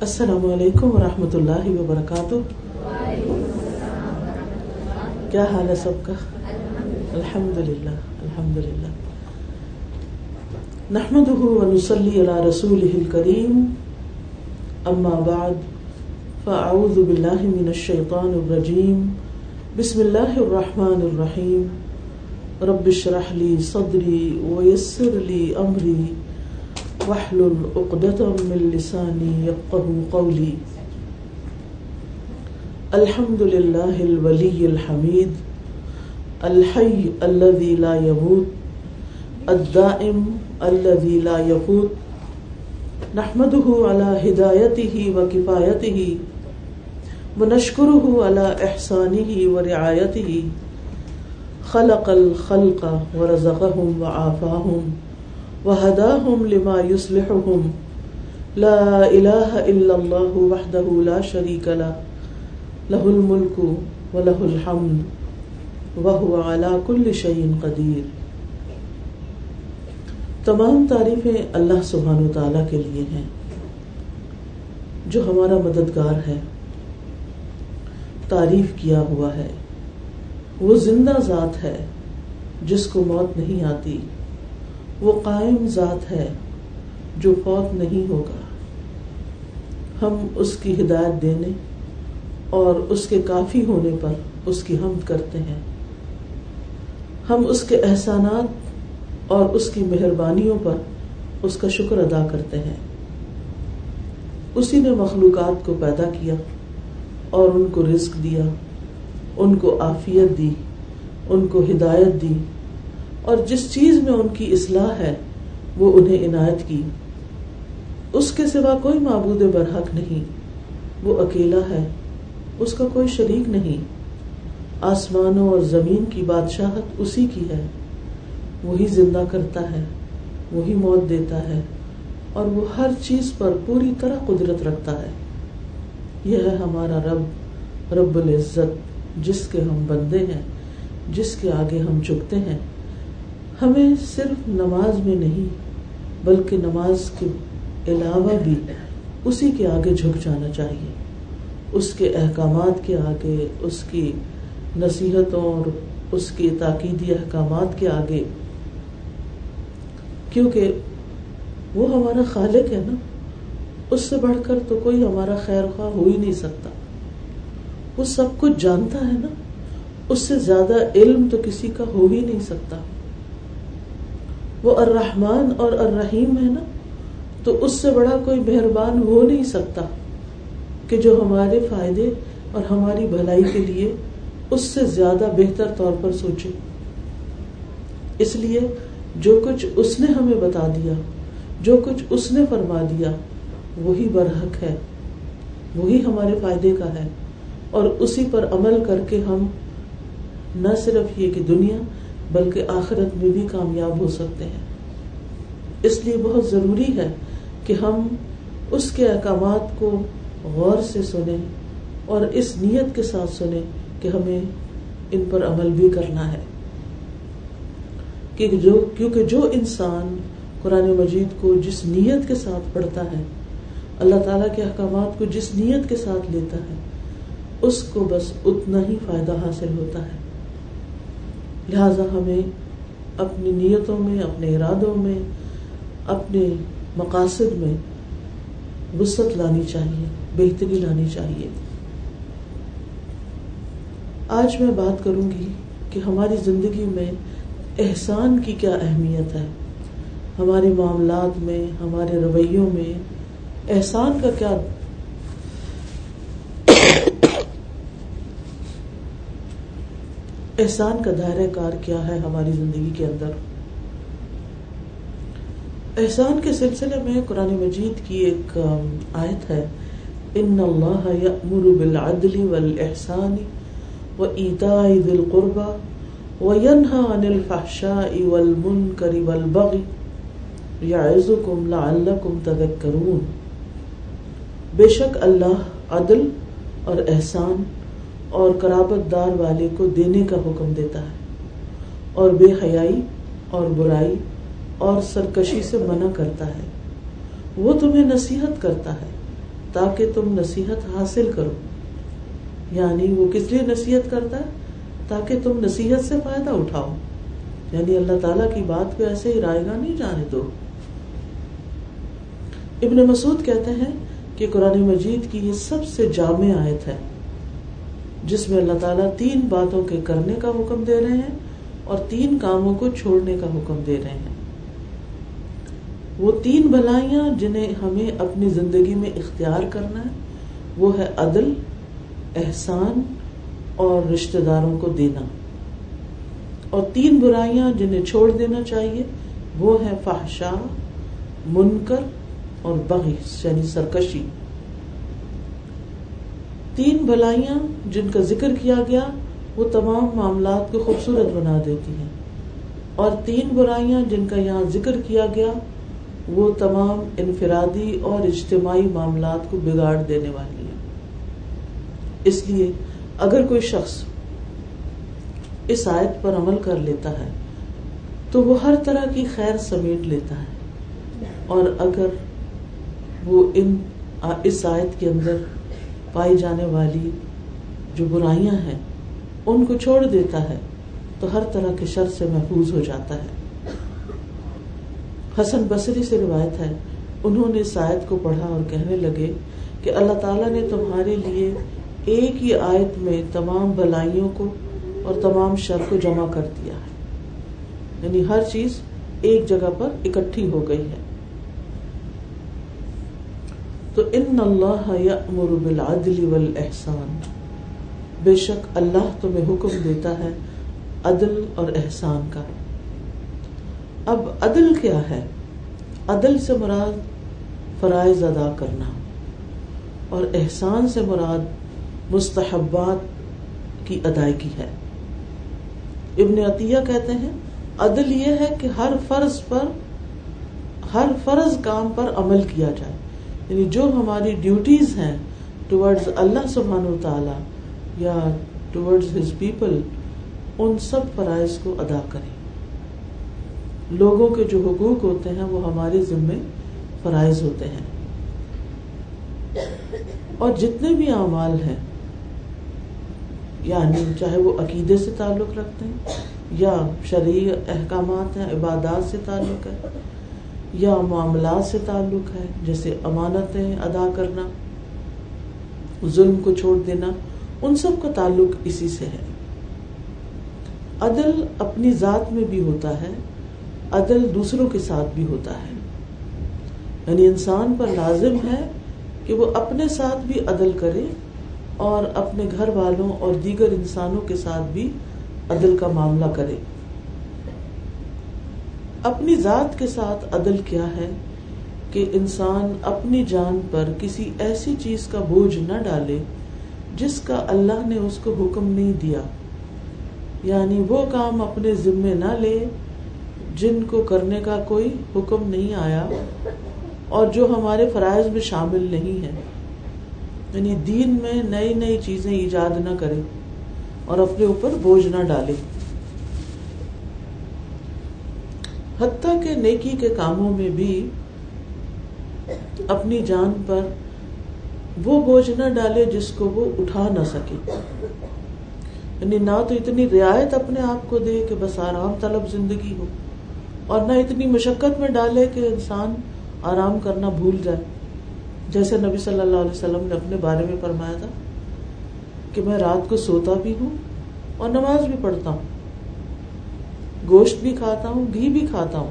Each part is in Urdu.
السلام علیکم ورحمۃ اللہ وبرکاتہ۔ کیا حال ہے سب کا؟ الحمد للہ الحمد للہ نحمد ونسلی علی رسول کریم اما بعد، فاعوذ باللہ من الشیطان الرجیم۔ بسم اللہ الرحمن الرحیم۔ رب اشرح لی صدری ویسر لی امری۔ واحلل عقدة من لساني يفقهوا قولي. الحمد لله الولي الحميد، الحي الذي لا يموت، الدائم الذي لا يفوت. نحمده على هدايته وكفايته، ونشكره على إحسانه ورعايته. خلق الخلق ورزقهم وعافاهم. وهداهم لما يصلحهم لا إله إلا الله وحده لا شريك له. له الملك وله الحمد وهو على كل شيء قدير. تمام تعریفیں اللہ سبحانہ و تعالیٰ کے لیے ہیں، جو ہمارا مددگار ہے، تعریف کیا ہوا ہے۔ وہ زندہ ذات ہے، جس کو موت نہیں آتی۔ وہ قائم ذات ہے جو فوت نہیں ہوگا۔ ہم اس کی ہدایت دینے اور اس کے کافی ہونے پر اس کی حمد کرتے ہیں۔ ہم اس کے احسانات اور اس کی مہربانیوں پر اس کا شکر ادا کرتے ہیں۔ اسی نے مخلوقات کو پیدا کیا اور ان کو رزق دیا، ان کو عافیت دی، ان کو ہدایت دی۔ اور جس چیز میں ان کی اصلاح ہے، وہ انہیں عنایت کی۔ اس کے سوا کوئی معبود برحق نہیں۔ وہ اکیلا ہے، اس کا کوئی شریک نہیں۔ آسمانوں اور زمین کی بادشاہت اسی کی ہے۔ وہی زندہ کرتا ہے، وہی موت دیتا ہے، اور وہ ہر چیز پر پوری طرح قدرت رکھتا ہے۔ یہ ہے ہمارا رب رب العزت، جس کے ہم بندے ہیں، جس کے آگے ہم چکتے ہیں۔ ہمیں صرف نماز میں نہیں، بلکہ نماز کے علاوہ بھی اسی کے آگے جھک جانا چاہیے۔ اس کے احکامات کے آگے، اس کی نصیحتوں اور اس کے تاکیدی احکامات کے آگے۔ کیونکہ وہ ہمارا خالق ہے نا، اس سے بڑھ کر تو کوئی ہمارا خیر خواہ ہو ہی نہیں سکتا۔ وہ سب کچھ جانتا ہے نا، اس سے زیادہ علم تو کسی کا ہو ہی نہیں سکتا۔ وہ الرحمن اور الرحیم ہے نا، تو اس سے بڑا کوئی مہربان ہو نہیں سکتا کہ جو ہمارے فائدے اور ہماری بھلائی کے لیے اس سے زیادہ بہتر طور پر سوچے۔ اس لیے جو کچھ اس نے ہمیں بتا دیا، جو کچھ اس نے فرما دیا، وہی برحق ہے، وہی ہمارے فائدے کا ہے۔ اور اسی پر عمل کر کے ہم نہ صرف یہ کہ دنیا بلکہ آخرت میں بھی کامیاب ہو سکتے ہیں۔ اس لیے بہت ضروری ہے کہ ہم اس کے احکامات کو غور سے سنیں اور اس نیت کے ساتھ سنیں کہ ہمیں ان پر عمل بھی کرنا ہے۔ کیونکہ جو انسان قرآن مجید کو جس نیت کے ساتھ پڑھتا ہے، اللہ تعالیٰ کے احکامات کو جس نیت کے ساتھ لیتا ہے، اس کو بس اتنا ہی فائدہ حاصل ہوتا ہے۔ لہذا ہمیں اپنی نیتوں میں، اپنے ارادوں میں، اپنے مقاصد میں وسط لانی چاہیے، بہتری لانی چاہیے۔ آج میں بات کروں گی کہ ہماری زندگی میں احسان کی کیا اہمیت ہے۔ ہمارے معاملات میں، ہمارے رویوں میں احسان کا کیا احسان کا دائرہ کار کیا ہے ہماری زندگی کے اندر؟ احسان کے سلسلے میں قرآن مجید کی ایک آیت ہے، ان اللہ یأمر بالعدل والإحسان وإیتاء ذی القربى وینہى عن الفحشاء والمنکر والبغی یعظکم لعلکم تذکرون۔ بے شک اللہ عدل اور احسان اور قرابت دار والے کو دینے کا حکم دیتا ہے اور بے حیائی اور برائی اور سرکشی سے منع کرتا ہے۔ وہ تمہیں نصیحت کرتا ہے تاکہ تم نصیحت حاصل کرو۔ یعنی وہ کس لیے نصیحت کرتا ہے؟ تاکہ تم نصیحت سے فائدہ اٹھاؤ۔ یعنی اللہ تعالیٰ کی بات کو ایسے ہی رائے گا نہیں جانے دو۔ ابن مسعود کہتے ہیں کہ قرآن مجید کی یہ سب سے جامع آیت ہے۔ جس میں اللہ تعالیٰ تین باتوں کے کرنے کا حکم دے رہے ہیں اور تین کاموں کو چھوڑنے کا حکم دے رہے ہیں۔ وہ تین بھلائیاں جنہیں ہمیں اپنی زندگی میں اختیار کرنا ہے، وہ ہے عدل، احسان اور رشتے داروں کو دینا۔ اور تین برائیاں جنہیں چھوڑ دینا چاہیے، وہ ہے فحشا منکر اور بغی یعنی سرکشی۔ تین بھلائیاں جن کا ذکر کیا گیا، وہ تمام معاملات کو خوبصورت بنا دیتی ہیں۔ اور تین برائیاں جن کا یہاں ذکر کیا گیا، وہ تمام انفرادی اور اجتماعی معاملات کو بگاڑ دینے والی ہیں۔ اس لیے اگر کوئی شخص اس آیت پر عمل کر لیتا ہے، تو وہ ہر طرح کی خیر سمیٹ لیتا ہے۔ اور اگر وہ ان اس آیت کے اندر پائی جانے والی جو برائیاں ہیں، ان کو چھوڑ دیتا ہے تو ہر طرح کے شر سے محفوظ ہو جاتا ہے۔ حسن بصری سے روایت ہے، انہوں نے اس آیت کو پڑھا اور کہنے لگے کہ اللہ تعالیٰ نے تمہارے لیے ایک ہی آیت میں تمام بلائیوں کو اور تمام شر کو جمع کر دیا ہے۔ یعنی ہر چیز ایک جگہ پر اکٹھی ہو گئی ہے۔ تو ان اللہ یأمر بالعدل والاحسان بے شک اللہ تمہیں حکم دیتا ہے عدل اور احسان کا۔ اب عدل کیا ہے؟ عدل سے مراد فرائض ادا کرنا اور احسان سے مراد مستحبات کی ادائیگی ہے۔ ابن عطیہ کہتے ہیں، عدل یہ ہے کہ ہر فرض پر، ہر فرض کام پر عمل کیا جائے۔ یعنی جو ہماری ڈیوٹیز ہیں ٹورڈز اللہ سبحان و تعالی یا ٹورڈز ہز پیپل ان سب فرائض کو ادا کریں۔ لوگوں کے جو حقوق ہوتے ہیں، وہ ہمارے ذمے فرائض ہوتے ہیں۔ اور جتنے بھی اعمال ہیں یعنی چاہے وہ عقیدے سے تعلق رکھتے ہیں یا شرعی احکامات ہیں، عبادات سے تعلق ہے یا معاملات سے تعلق ہے، جیسے امانتیں ادا کرنا، ظلم کو چھوڑ دینا، ان سب کا تعلق اسی سے ہے۔ عدل اپنی ذات میں بھی ہوتا ہے، عدل دوسروں کے ساتھ بھی ہوتا ہے۔ یعنی انسان پر لازم ہے کہ وہ اپنے ساتھ بھی عدل کرے اور اپنے گھر والوں اور دیگر انسانوں کے ساتھ بھی عدل کا معاملہ کرے۔ اپنی ذات کے ساتھ عدل کیا ہے کہ انسان اپنی جان پر کسی ایسی چیز کا بوجھ نہ ڈالے جس کا اللہ نے اس کو حکم نہیں دیا۔ یعنی وہ کام اپنے ذمے نہ لے جن کو کرنے کا کوئی حکم نہیں آیا اور جو ہمارے فرائض میں شامل نہیں ہے۔ یعنی دین میں نئی نئی چیزیں ایجاد نہ کرے اور اپنے اوپر بوجھ نہ ڈالے۔ حتیٰ کہ نیکی کے کاموں میں بھی اپنی جان پر وہ بوجھ نہ ڈالے جس کو وہ اٹھا نہ سکے۔ یعنی نہ تو اتنی رعایت اپنے آپ کو دے کہ بس آرام طلب زندگی ہو، اور نہ اتنی مشقت میں ڈالے کہ انسان آرام کرنا بھول جائے۔ جیسے نبی صلی اللہ علیہ وسلم نے اپنے بارے میں فرمایا تھا کہ میں رات کو سوتا بھی ہوں اور نماز بھی پڑھتا ہوں۔ گوشت بھی کھاتا ہوں، گھی بھی کھاتا ہوں،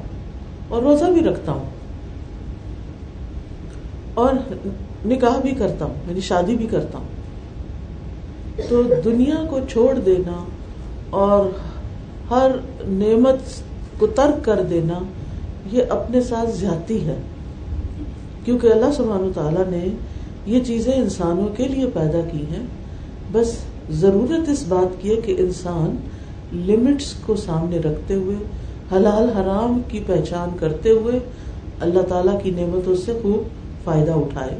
اور روزہ بھی رکھتا ہوں، اور نکاح بھی کرتا ہوں یعنی شادی بھی کرتا ہوں۔ تو دنیا کو چھوڑ دینا اور ہر نعمت کو ترک کر دینا، یہ اپنے ساتھ زیادتی ہے۔ کیونکہ اللہ سبحانہ تعالیٰ نے یہ چیزیں انسانوں کے لیے پیدا کی ہیں۔ بس ضرورت اس بات کی ہے کہ انسان لمٹس کو سامنے رکھتے ہوئے، حلال حرام کی پہچان کرتے ہوئے اللہ تعالی کی نعمتوں سے خوب فائدہ اٹھائے۔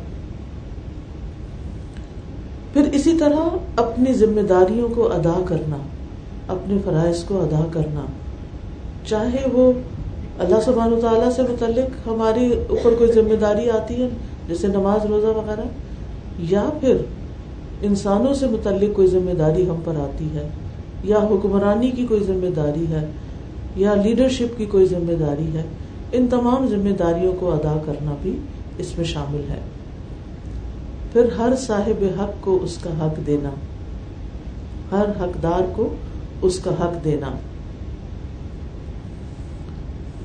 پھر اسی طرح اپنی ذمہ داریوں کو ادا کرنا، اپنے فرائض کو ادا کرنا۔ چاہے وہ اللہ سبحان تعالیٰ سے متعلق ہماری اوپر کوئی ذمہ داری آتی ہے، جیسے نماز، روزہ وغیرہ، یا پھر انسانوں سے متعلق کوئی ذمہ داری ہم پر آتی ہے۔ یا حکمرانی کی کوئی ذمہ داری ہے، یا لیڈرشپ کی کوئی ذمہ داری ہے، ان تمام ذمہ داریوں کو ادا کرنا بھی اس میں شامل ہے۔ پھر ہر صاحب حق کو اس کا حق دینا۔ ہر حقدار کو اس کا حق دینا۔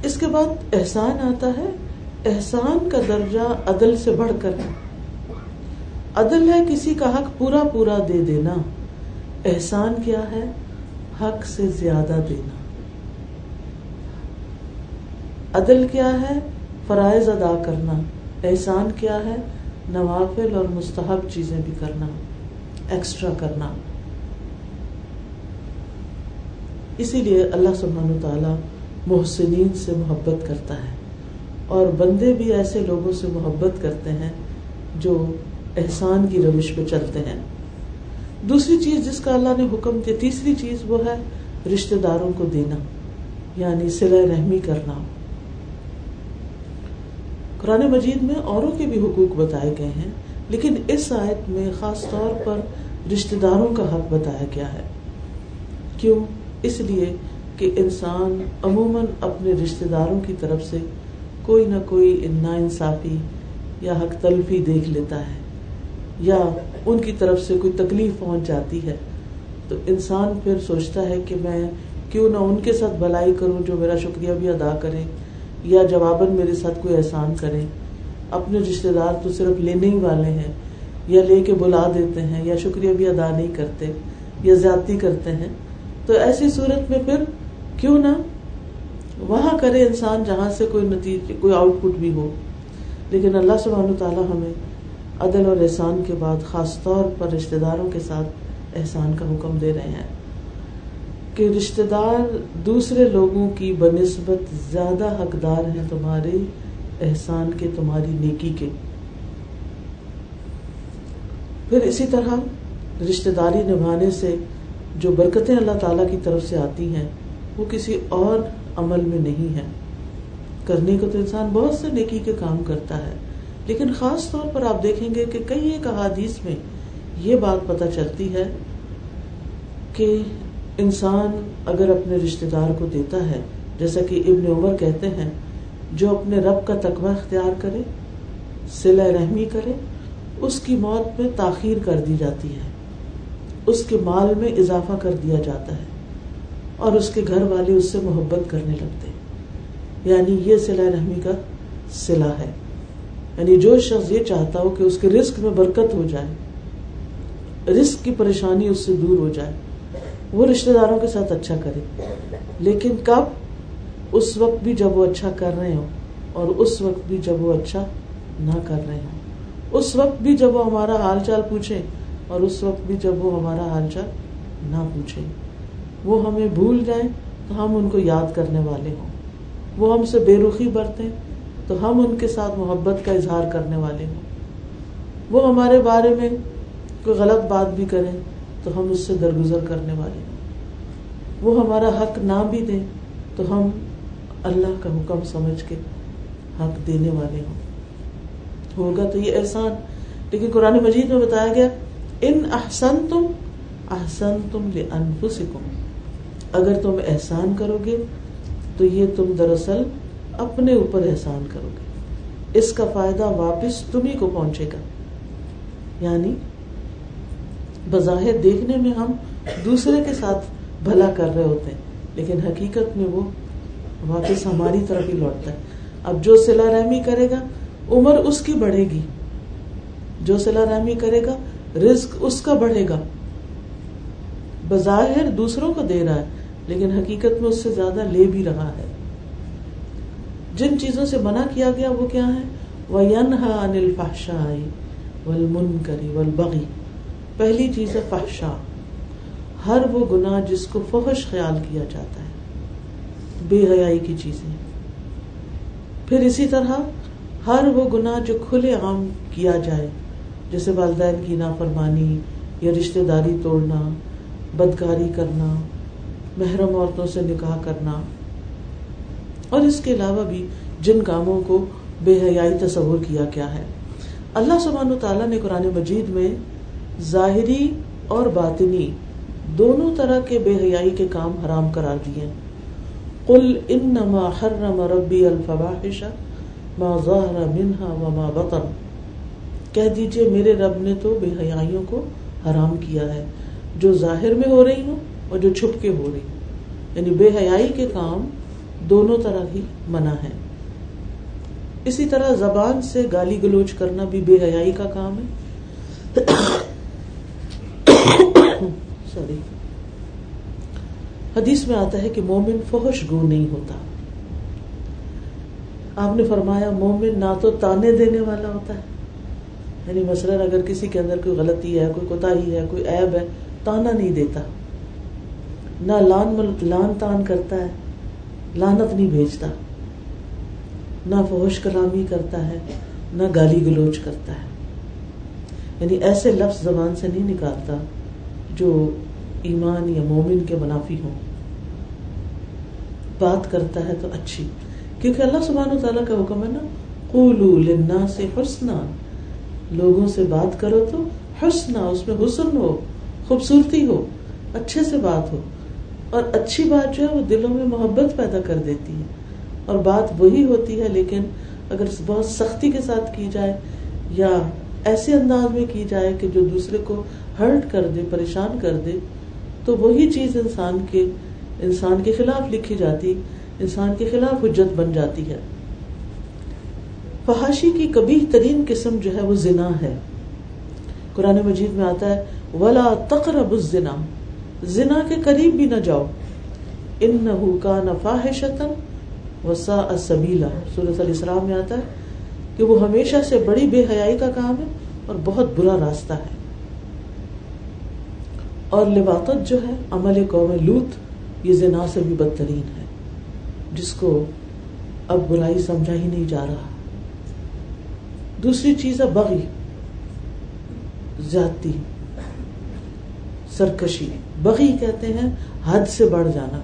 اس کے بعد احسان آتا ہے۔ احسان کا درجہ عدل سے بڑھ کر۔ عدل ہے کسی کا حق پورا پورا دے دینا۔ احسان کیا ہے؟ حق سے زیادہ دینا۔ عدل کیا ہے؟ فرائض ادا کرنا۔ احسان کیا ہے؟ نوافل اور مستحب چیزیں بھی کرنا۔ ایکسٹرا کرنا۔ اسی لیے اللہ سبحانہ تعالی محسنین سے محبت کرتا ہے۔ اور بندے بھی ایسے لوگوں سے محبت کرتے ہیں جو احسان کی روش پہ چلتے ہیں۔ دوسری چیز جس کا اللہ نے حکم دیا، تیسری چیز وہ ہے رشتے داروں کو دینا یعنی سلا رحمی کرنا۔ قرآن مجید میں اوروں کے بھی حقوق بتائے گئے ہیں، لیکن اس آیت میں خاص طور پر رشتے داروں کا حق بتایا گیا ہے۔ کیوں؟ اس لیے کہ انسان عموماً اپنے رشتے داروں کی طرف سے کوئی نہ کوئی نا انصافی یا حق تلفی دیکھ لیتا ہے، یا ان کی طرف سے کوئی تکلیف پہنچ جاتی ہے۔ تو انسان پھر سوچتا ہے کہ میں کیوں نہ ان کے ساتھ بھلائی کروں جو میرا شکریہ بھی ادا کریں یا جواباً میرے ساتھ کوئی احسان کریں۔ اپنے رشتے دار تو صرف لینے ہی والے ہیں، یا لے کے بلا دیتے ہیں، یا شکریہ بھی ادا نہیں کرتے، یا زیادتی کرتے ہیں۔ تو ایسی صورت میں پھر کیوں نہ وہاں کرے انسان جہاں سے کوئی نتیجے کوئی آؤٹ پٹ بھی ہو۔ لیکن اللہ سبحانہ تعالیٰ ہمیں عدل اور احسان کے بعد خاص طور پر رشتے داروں کے ساتھ احسان کا حکم دے رہے ہیں کہ رشتے دار دوسرے لوگوں کی بنسبت زیادہ حقدار ہیں تمہارے احسان کے، تمہاری نیکی کے۔ پھر اسی طرح رشتے داری نبھانے سے جو برکتیں اللہ تعالیٰ کی طرف سے آتی ہیں، وہ کسی اور عمل میں نہیں ہے کرنے کو تو انسان بہت سے نیکی کے کام کرتا ہے۔ لیکن خاص طور پر آپ دیکھیں گے کہ کئی ایک احادیث میں یہ بات پتہ چلتی ہے کہ انسان اگر اپنے رشتے دار کو دیتا ہے، جیسا کہ ابن عمر کہتے ہیں، جو اپنے رب کا تقوی اختیار کرے سلا رحمی کرے، اس کی موت میں تاخیر کر دی جاتی ہے، اس کے مال میں اضافہ کر دیا جاتا ہے اور اس کے گھر والے اس سے محبت کرنے لگتے یعنی یہ سلا رحمی کا سلا ہے۔ یعنی جو شخص یہ چاہتا ہو کہ اس کے رسک میں برکت ہو جائے رسک کی پریشانی اس سے دور ہو جائے، وہ رشتے داروں کے ساتھ اچھا کرے۔ لیکن کب؟ اس وقت بھی جب وہ اچھا کر رہے ہوں اور اس وقت بھی جب وہ اچھا نہ کر رہے ہوں۔ اس وقت بھی جب وہ ہمارا حال چال پوچھے اور اس وقت بھی جب وہ ہمارا حال چال نہ پوچھے۔ وہ ہمیں بھول جائیں تو ہم ان کو یاد کرنے والے ہوں۔ وہ ہم سے بے رخی برتیں تو ہم ان کے ساتھ محبت کا اظہار کرنے والے ہوں۔ وہ ہمارے بارے میں کوئی غلط بات بھی کریں تو ہم اس سے درگزر کرنے والے ہوں۔ وہ ہمارا حق نہ بھی دیں تو ہم اللہ کا حکم سمجھ کے حق دینے والے ہوں۔ ہوگا تو یہ احسان۔ لیکن قرآن مجید میں بتایا گیا، ان احسن تم احسن تم لانفسکم۔ اگر تم احسان کرو گے تو یہ تم دراصل اپنے اوپر احسان کرو گے۔ اس کا فائدہ واپس تمہیں کو پہنچے گا۔ یعنی بظاہر دیکھنے میں ہم دوسرے کے ساتھ بھلا کر رہے ہوتے ہیں، لیکن حقیقت میں وہ واپس ہماری طرف ہی لوٹتا ہے۔ اب جو سلا رحمی کرے گا، عمر اس کی بڑھے گی۔ جو سلا رحمی کرے گا، رزق اس کا بڑھے گا۔ بظاہر دوسروں کو دے رہا ہے، لیکن حقیقت میں اس سے زیادہ لے بھی رہا ہے۔ جن چیزوں سے منع کیا گیا وہ کیا ہے پہلی چیز ہے فحشا ہر وہ گناہ جس کو فحش خیال کیا جاتا ہے۔ بے حیائی کی چیزیں۔ پھر اسی طرح ہر وہ گناہ جو کھلے عام کیا جائے، جیسے والدین کی نافرمانی یا رشتے داری توڑنا، بدکاری کرنا، محرم عورتوں سے نکاح کرنا اور اس کے علاوہ بھی جن کاموں کو بے حیائی تصور کیا گیا ہے۔ اللہ سبحانہ تعالیٰ نے قرآن مجید میں ظاہری اور باطنی دونوں طرح کے بے حیائی کے کام حرام قرار دیے۔ قل انما حرم ربی الفواحش ما ظاہر منها وما بطن۔ کہہ دیجیے، میرے رب نے تو بے حیائیوں کو حرام کیا ہے، جو ظاہر میں ہو رہی ہوں اور جو چھپ کے ہو رہی ہوں۔ یعنی بے حیائی کے کام دونوں طرح ہی منع ہے اسی طرح زبان سے گالی گلوچ کرنا بھی بے حیائی کا کام ہے۔ سوری حدیث میں آتا ہے کہ مومن فحش گو نہیں ہوتا۔ آپ نے فرمایا مومن نہ تو تانے دینے والا ہوتا ہے۔ یعنی مثلاً اگر کسی کے اندر کوئی غلطی ہے، کوئی کوتا ہی ہے، کوئی عیب ہے، تانا نہیں دیتا۔ نہ لان لان تان کرتا ہے۔ لانت نہیں بھیجتا۔ نہ فوش کلامی کرتا ہے، نہ گالی گلوچ کرتا ہے۔ یعنی ایسے لفظ زبان سے نہیں نکالتا جو ایمان یا مومن کے منافی ہوں۔ بات کرتا ہے تو اچھی۔ کیونکہ اللہ سبحانہ تعالیٰ کا حکم ہے نا، قولو لنا سے حسنا۔ لوگوں سے بات کرو تو حسنا، اس میں حسن ہو، خوبصورتی ہو، اچھے سے بات ہو۔ اور اچھی بات جو ہے وہ دلوں میں محبت پیدا کر دیتی ہے اور بات وہی ہوتی ہے، لیکن اگر بہت سختی کے ساتھ کی جائے یا ایسے انداز میں کی جائے کہ جو دوسرے کو ہرٹ کر دے، پریشان کر دے، تو وہی چیز انسان کے انسان کے خلاف لکھی جاتی، انسان کے خلاف حجت بن جاتی ہے۔ فحاشی کی کبھی ترین قسم جو ہے وہ زنا ہے۔ قرآن مجید میں آتا ہے، ولا تقرب الزنا۔ زنا کے قریب بھی نہ جاؤ۔ ان کا نفاحشتن وسا سبیلا۔ سورت الاسلام میں آتا ہے کہ وہ ہمیشہ سے بڑی بے حیائی کا کام ہے اور بہت برا راستہ ہے۔ اور لباقت جو ہے، عمل قوم لوت، یہ زنا سے بھی بدترین ہے۔ جس کو اب برائی سمجھا ہی نہیں جا رہا۔ دوسری چیز ہے بغی زیادتی سرکشی۔ بغی کہتے ہیں، حد سے بڑھ جانا۔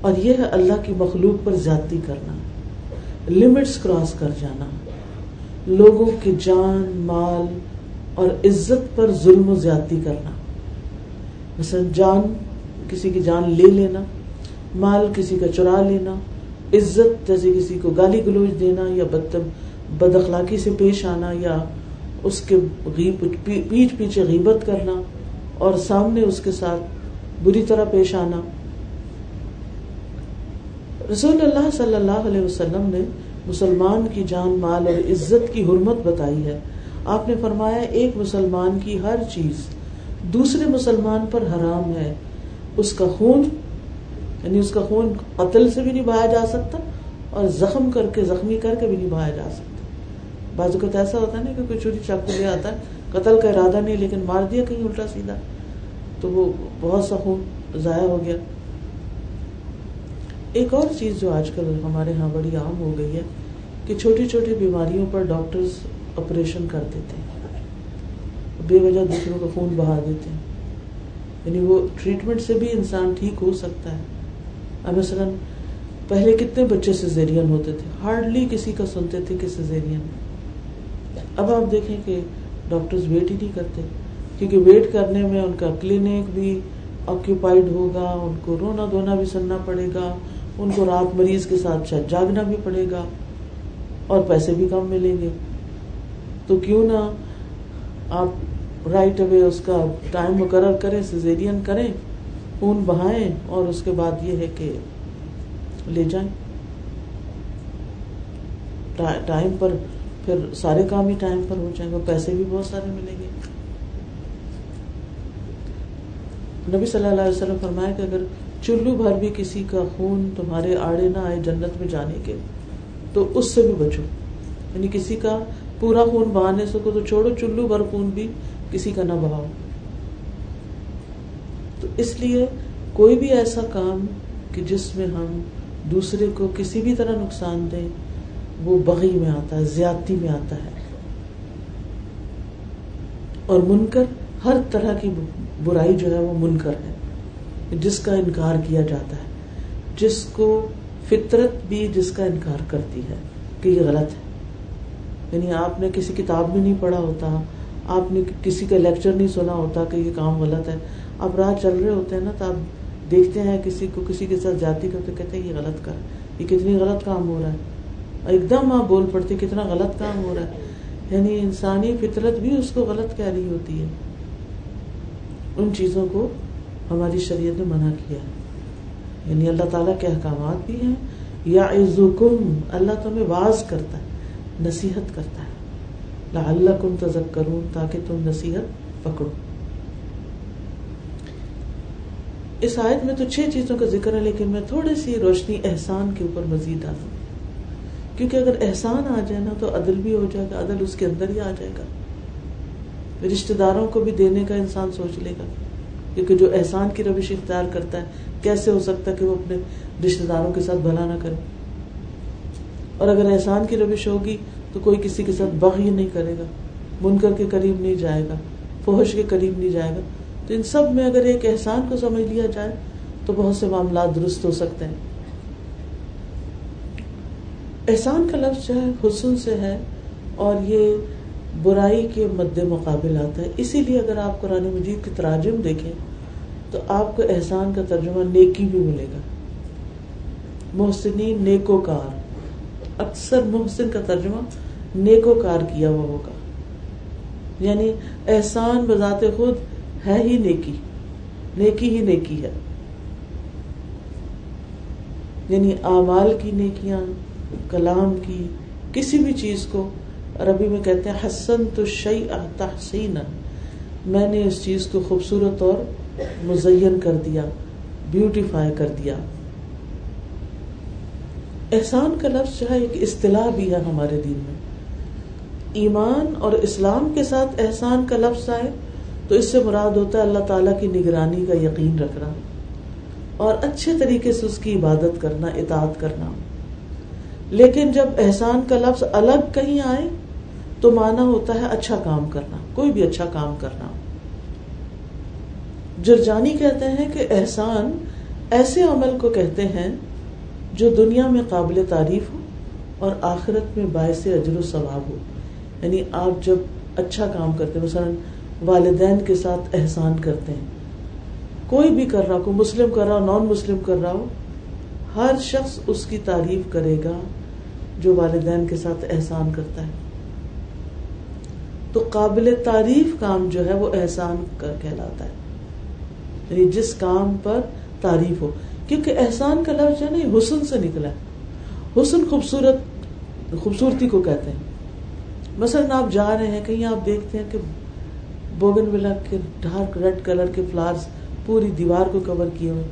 اور یہ ہے اللہ کی مخلوق پر زیادتی کرنا۔ لمٹس کراس کر جانا۔ لوگوں کی جان، مال اور عزت پر ظلم و زیادتی کرنا۔ مثلا جان، کسی کی جان لے لینا۔ مال، کسی کا چرا لینا۔ عزت، جیسے کسی کو گالی گلوچ دینا یا بدتم بد اخلاقی سے پیش آنا یا اس کے پیٹ پیچھے غیبت کرنا۔ اور سامنے اس کے ساتھ بری طرح پیش آنا۔ رسول اللہ صلی اللہ علیہ وسلم نے مسلمان کی جان، مال اور عزت کی حرمت بتائی ہے۔ آپ نے فرمایا، ایک مسلمان کی ہر چیز دوسرے مسلمان پر حرام ہے۔ اس کا خون یعنی اس کا خون قتل سے بھی نہیں بہایا جا سکتا اور زخم کر کے، زخمی کر کے بھی نہیں بہایا جا سکتا۔ بازو کا ایسا ہوتا ہے نا کہ کوئی چوری، چاقو لے آتا ہے قتل کا ارادہ نہیں لیکن مار دیا کہیں الٹا سیدھا۔ تو وہ بہت سا خون ضائع ہو گیا۔ ایک اور چیز جو آج کل ہمارے یہاں بڑی عام ہو گئی ہے کہ چھوٹی چھوٹی بیماریوں پر ڈاکٹرز آپریشن کر دیتے ہیں۔ بے وجہ دوسروں کا خون بہا دیتے ہیں۔ یعنی وہ ٹریٹمنٹ سے بھی انسان ٹھیک ہو سکتا ہے۔ اب مثلاً پہلے کتنے بچے سیزیرین ہوتے تھے؟ ہارڈلی کسی کا سنتے تھے کہ سیزیرین اب آپ دیکھیں کہ ڈاکٹرز ویٹ ہی نہیں کرتے۔ کیونکہ ویٹ کرنے میں ان کا کلینک بھی آکوپائڈ ہوگا، ان کو رونا دھونا بھی سننا پڑے گا، ان کو رات مریض کے ساتھ شاید جاگنا بھی پڑے گا اور پیسے بھی کم ملیں گے۔ تو کیوں نہ آپ رائٹ اوے اس کا ٹائم مقرر کریں سیزیرین کریں، خون بہائیں اور اس کے بعد یہ ہے کہ لے جائیں۔ ٹائم پر پھر سارے کام ہی ٹائم پر ہو جائیں گے پیسے بھی بہت سارے ملیں گے۔ نبی صلی اللہ علیہ وسلم فرمایا کہ اگر چلو بھر بھی کسی کا خون تمہارے آڑے نہ آئے جنت میں جانے کے، تو اس سے بھی بچو۔ یعنی کسی کا پورا خون بہانے سکو تو چھوڑو، چلو بھر خون بھی کسی کا نہ بہاؤ۔ تو اس لیے کوئی بھی ایسا کام کہ جس میں ہم دوسرے کو کسی بھی طرح نقصان دیں وہ بغی میں آتا ہے، زیادتی میں آتا ہے۔ اور منکر ہر طرح کی برائی جو ہے وہ منکر ہے، جس کا انکار کیا جاتا ہے۔ جس کو فطرت بھی جس کا انکار کرتی ہے کہ یہ غلط ہے۔ یعنی آپ نے کسی کتاب میں نہیں پڑھا ہوتا، آپ نے کسی کا لیکچر نہیں سنا ہوتا کہ یہ کام غلط ہے۔ آپ راہ چل رہے ہوتے ہیں نا، تو آپ دیکھتے ہیں کسی کو کسی کے ساتھ جاتی کرتے کہتے ہیں یہ غلط کر، یہ کتنی غلط کام ہو رہا ہے۔ ایک دم آپ بول پڑتے کتنا غلط کام ہو رہا ہے۔ یعنی انسانی فطرت بھی اس کو غلط کہہ رہی ہوتی ہے۔ ان چیزوں کو ہماری شریعت نے منع کیا۔ یعنی اللہ تعالیٰ کے احکامات بھی ہیں۔ یا عزکم اللہ تمہیں واز کرتا ہے، نصیحت کرتا ہے۔ اللہ کم تزک کروں تاکہ تم نصیحت پکڑو۔ اس آیت میں تو چھ چیزوں کا ذکر ہے، لیکن میں تھوڑی سی روشنی احسان کے اوپر مزید ڈالوں۔ کیونکہ اگر احسان آ جائے نا تو عدل بھی ہو جائے گا، عدل اس کے اندر ہی آ جائے گا۔ رشتے داروں کو بھی دینے کا انسان سوچ لے گا۔ کیونکہ جو احسان کی روش اختیار کرتا ہے، کیسے ہو سکتا ہے کہ وہ اپنے رشتے داروں کے ساتھ بھلا نہ کرے؟ اور اگر احسان کی روش ہوگی تو کوئی کسی کے ساتھ بغ ہی نہیں کرے گا۔ منکر کے قریب نہیں جائے گا فوہش کے قریب نہیں جائے گا۔ تو ان سب میں اگر ایک احسان کو سمجھ لیا جائے تو بہت سے معاملات درست ہو سکتے ہیں۔ احسان کا لفظ جو ہے حسن سے ہے اور یہ برائی کے مد مقابل آتا ہے۔ اسی لیے اگر آپ قرآن مجید کی تراجم دیکھیں تو آپ کو احسان کا ترجمہ نیکی بھی ملے گا۔ محسنین نیکو کار اکثر محسن کا ترجمہ نیکو کار کیا ہوا ہوگا۔ یعنی احسان بذات خود ہے ہی نیکی۔ نیکی ہی نیکی ہے۔ یعنی اعمال کی نیکیاں کلام کی کسی بھی چیز کو عربی میں کہتے ہیں حسن تو شعی تحسین میں نے اس چیز کو خوبصورت اور مزین کر دیا بیوٹیفائی کر دیا۔ احسان کا لفظ جو ہے، ایک اصطلاح بھی ہے ہمارے دین میں۔ ایمان اور اسلام کے ساتھ احسان کا لفظ آئے تو اس سے مراد ہوتا ہے اللہ تعالیٰ کی نگرانی کا یقین رکھنا اور اچھے طریقے سے اس کی عبادت کرنا، اطاعت کرنا۔ لیکن جب احسان کا لفظ الگ کہیں آئے تو مانا ہوتا ہے اچھا کام کرنا، کوئی بھی اچھا کام کرنا۔ جرجانی کہتے ہیں کہ احسان ایسے عمل کو کہتے ہیں جو دنیا میں قابل تعریف ہو اور آخرت میں باعث اجر و ثواب ہو۔ یعنی آپ جب اچھا کام کرتے مثلاً والدین کے ساتھ احسان کرتے ہیں، کوئی بھی کر رہا کوئی مسلم کر رہا ہو، نان مسلم کر رہا ہو ہر شخص اس کی تعریف کرے گا جو والدین کے ساتھ احسان کرتا ہے۔ تو قابل تعریف کام جو ہے وہ احسان کہلاتا ہے۔ یعنی جس کام پر تعریف ہو۔ کیونکہ احسان کا لفظ جو ہے حسن سے نکلا ہے۔ حسن خوبصورت، خوبصورتی کو کہتے ہیں۔ مثلاً آپ جا رہے ہیں، کہیں آپ دیکھتے ہیں کہ بوگن ولا کے ڈارک ریڈ کلر کے فلارس پوری دیوار کو کور کیے ہوئے۔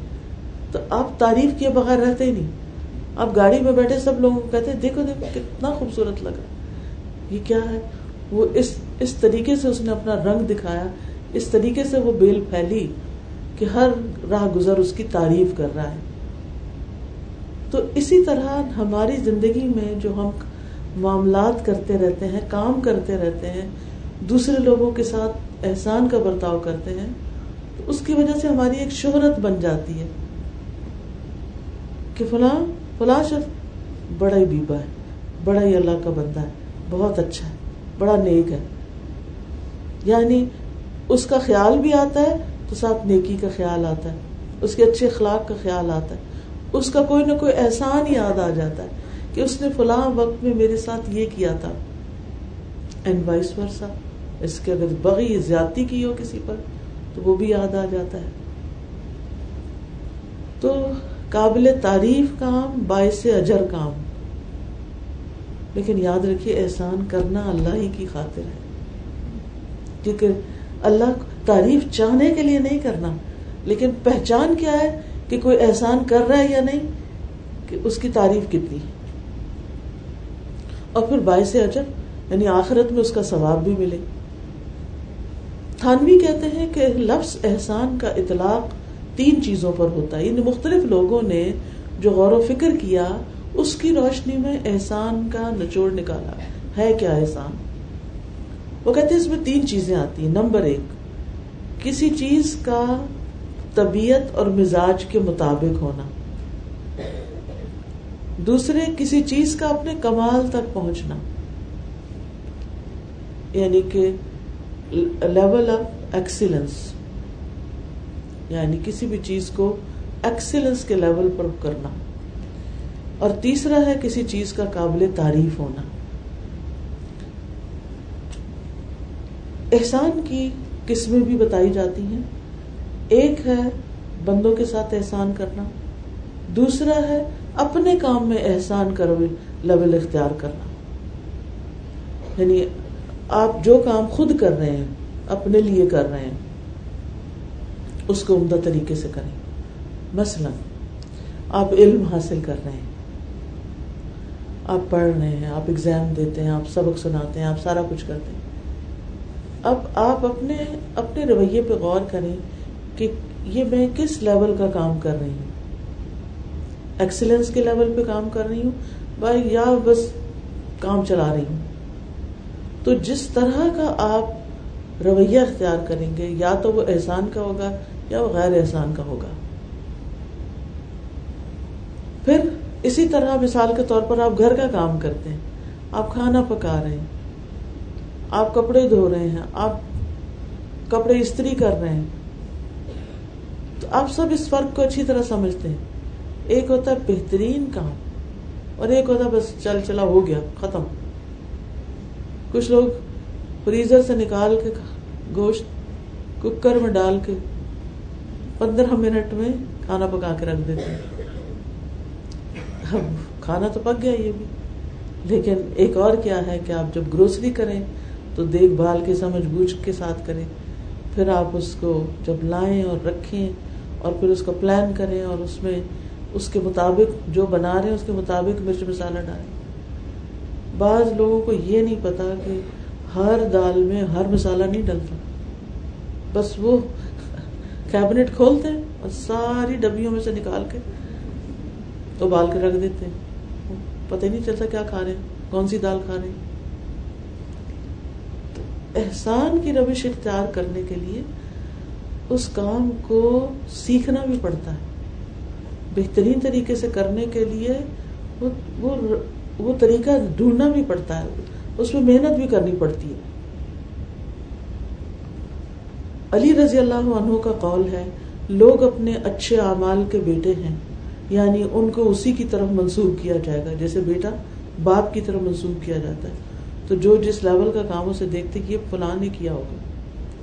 تو آپ تعریف کیے بغیر رہتے ہی نہیں۔ آپ گاڑی میں بیٹھے سب لوگوں کو کہتے ہیں، دیکھو دیکھو، کتنا خوبصورت لگ رہا یہ کیا ہے؟ وہ اس اس طریقے سے اس نے اپنا رنگ دکھایا، اس طریقے سے وہ بیل پھیلی کہ ہر راہ گزر اس کی تعریف کر رہا ہے۔ تو اسی طرح ہماری زندگی میں جو ہم معاملات کرتے رہتے ہیں، کام کرتے رہتے ہیں، دوسرے لوگوں کے ساتھ احسان کا برتاؤ کرتے ہیں، تو اس کی وجہ سے ہماری ایک شہرت بن جاتی ہے۔ کہ فلاں فلاں شخص بڑا ہی بیبا ہے، بڑا ہی اللہ کا بندہ ہے، بہت اچھا ہے، بڑا نیک ہے۔ یعنی اس کا خیال بھی آتا ہے، تو ساتھ نیکی کا خیال آتا ہے، اس کے اچھے اخلاق کا خیال آتا ہے۔ اس کا کوئی نہ کوئی احسان یاد آ جاتا ہے کہ اس نے فلاں وقت میں میرے ساتھ یہ کیا تھا۔ اینڈ وائس ورسا اس کے اگر بغی زیادتی کی ہو کسی پر، تو وہ بھی یاد آ جاتا ہے۔ تو قابل تعریف کام، باعث اجر کام۔ لیکن یاد رکھیے، احسان کرنا اللہ ہی کی خاطر ہے۔ کیونکہ اللہ تعریف چاہنے کے لیے نہیں کرنا، لیکن پہچان کیا ہے کہ کوئی احسان کر رہا ہے یا نہیں، کہ اس کی تعریف کتنی۔ اور پھر باعث اجر یعنی آخرت میں اس کا ثواب بھی ملے۔ تھانوی کہتے ہیں کہ لفظ احسان کا اطلاق تین چیزوں پر ہوتا ہے۔ یعنی مختلف لوگوں نے جو غور و فکر کیا، اس کی روشنی میں احسان کا نچوڑ نکالا۔ ہے کیا احسان؟ وہ کہتے ہیں اس میں تین چیزیں آتی ہیں۔ نمبر ایک، کسی چیز کا طبیعت اور مزاج کے مطابق ہونا۔ دوسرے، کسی چیز کا اپنے کمال تک پہنچنا۔ یعنی کہ لیول آف ایکسیلنس یعنی کسی بھی چیز کو ایکسیلنس کے لیول پر کرنا۔ اور تیسرا ہے کسی چیز کا قابل تعریف ہونا۔ احسان کی قسمیں بھی بتائی جاتی ہیں۔ ایک ہے بندوں کے ساتھ احسان کرنا۔ دوسرا ہے اپنے کام میں احسان کرو لیول اختیار کرنا۔ یعنی آپ جو کام خود کر رہے ہیں، اپنے لیے کر رہے ہیں۔ اس کو عمدہ طریقے سے کریں۔ مثلا، آپ علم حاصل کر رہے ہیں، آپ پڑھ رہے ہیں، آپ اگزام دیتے ہیں، آپ سبق سناتے ہیں، آپ سارا کچھ کرتے ہیں۔ اب آپ اپنے اپنے رویے پہ غور کریں کہ یہ میں کس لیول کا کام کر رہی ہوں۔ ایکسلنس کے لیول پہ کام کر رہی ہوں بھائی یا بس کام چلا رہی ہوں۔ تو جس طرح کا آپ رویہ اختیار کریں گے، یا تو وہ احسان کا ہوگا یا وہ غیر احسان کا ہوگا۔ پھر اسی طرح مثال کے طور پر آپ گھر کا کام کرتے ہیں، آپ کھانا پکا رہے ہیں، آپ کپڑے دھو رہے ہیں، آپ کپڑے استری کر رہے ہیں، تو آپ سب اس فرق کو اچھی طرح سمجھتے ہیں۔ ایک ہوتا ہے بہترین کام اور ایک ہوتا ہے بس چل چلا ہو گیا، ختم۔ کچھ لوگ فریزر سے نکال کے گوشت کوکر میں ڈال کے پندرہ منٹ میں کھانا پکا کے رکھ دیتے ہیں۔ کھانا تو پک گیا یہ بھی۔ لیکن ایک اور کیا ہے کہ آپ جب گروسری کریں تو دیکھ بھال کے سمجھ بوجھ کے ساتھ کریں۔ پھر آپ اس کو جب لائیں اور رکھیں اور پھر اس کو پلان کریں اور اس میں اس کے مطابق جو بنا رہے ہیں، اس کے مطابق مرچ مسالہ ڈالیں۔ بعض لوگوں کو یہ نہیں پتا کہ ہر دال میں ہر مسالہ نہیں ڈلتا۔ بس وہ کیبنٹ کھولتے ہیں اور ساری ڈبیوں میں سے نکال کے ابال کے رکھ دیتے ہیں۔ پتہ نہیں چلتا کیا کھا رہے ہیں کون سی دال کھا رہے ہیں۔ احسان کی روش اختیار کرنے کے لیے اس کام کو سیکھنا بھی پڑتا ہے۔ بہترین طریقے سے کرنے کے لیے وہ وہ, وہ طریقہ ڈھونڈنا بھی پڑتا ہے۔ اس میں محنت بھی کرنی پڑتی ہے۔ علی رضی اللہ عنہ کا قول ہے، لوگ اپنے اچھے اعمال کے بیٹے ہیں یعنی ان کو اسی کی طرف منسوخ کیا جائے گا، جیسے بیٹا باپ کی طرف منسوخ کیا جاتا ہے۔ تو جو جس لیول کا کام اسے دیکھتے کہ یہ فلاں نے کیا ہوگا،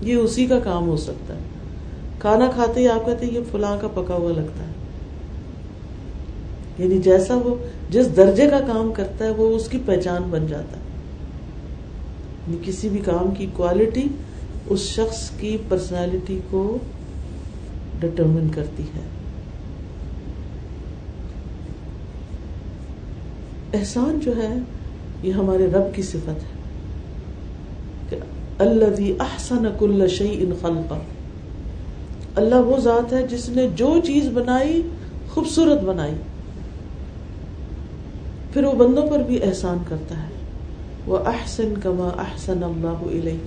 یہ اسی کا کام ہو سکتا ہے۔ کھانا کھاتے ہی آپ کہتے ہیں یہ فلاں کا پکا ہوا لگتا ہے۔ یعنی جیسا وہ جس درجے کا کام کرتا ہے، وہ اس کی پہچان بن جاتا ہے۔ یعنی کسی بھی کام کی کوالٹی اس شخص کی پرسنالٹی کو ڈٹرمن کرتی ہے۔ احسان جو ہے، یہ ہمارے رب کی صفت ہے۔ کہ اللہ احسن کل شعی ان خلقا اللہ وہ ذات ہے جس نے جو چیز بنائی، خوبصورت بنائی۔ پھر وہ بندوں پر بھی احسان کرتا ہے۔ وہ احسن کما احسن اللہ علیہ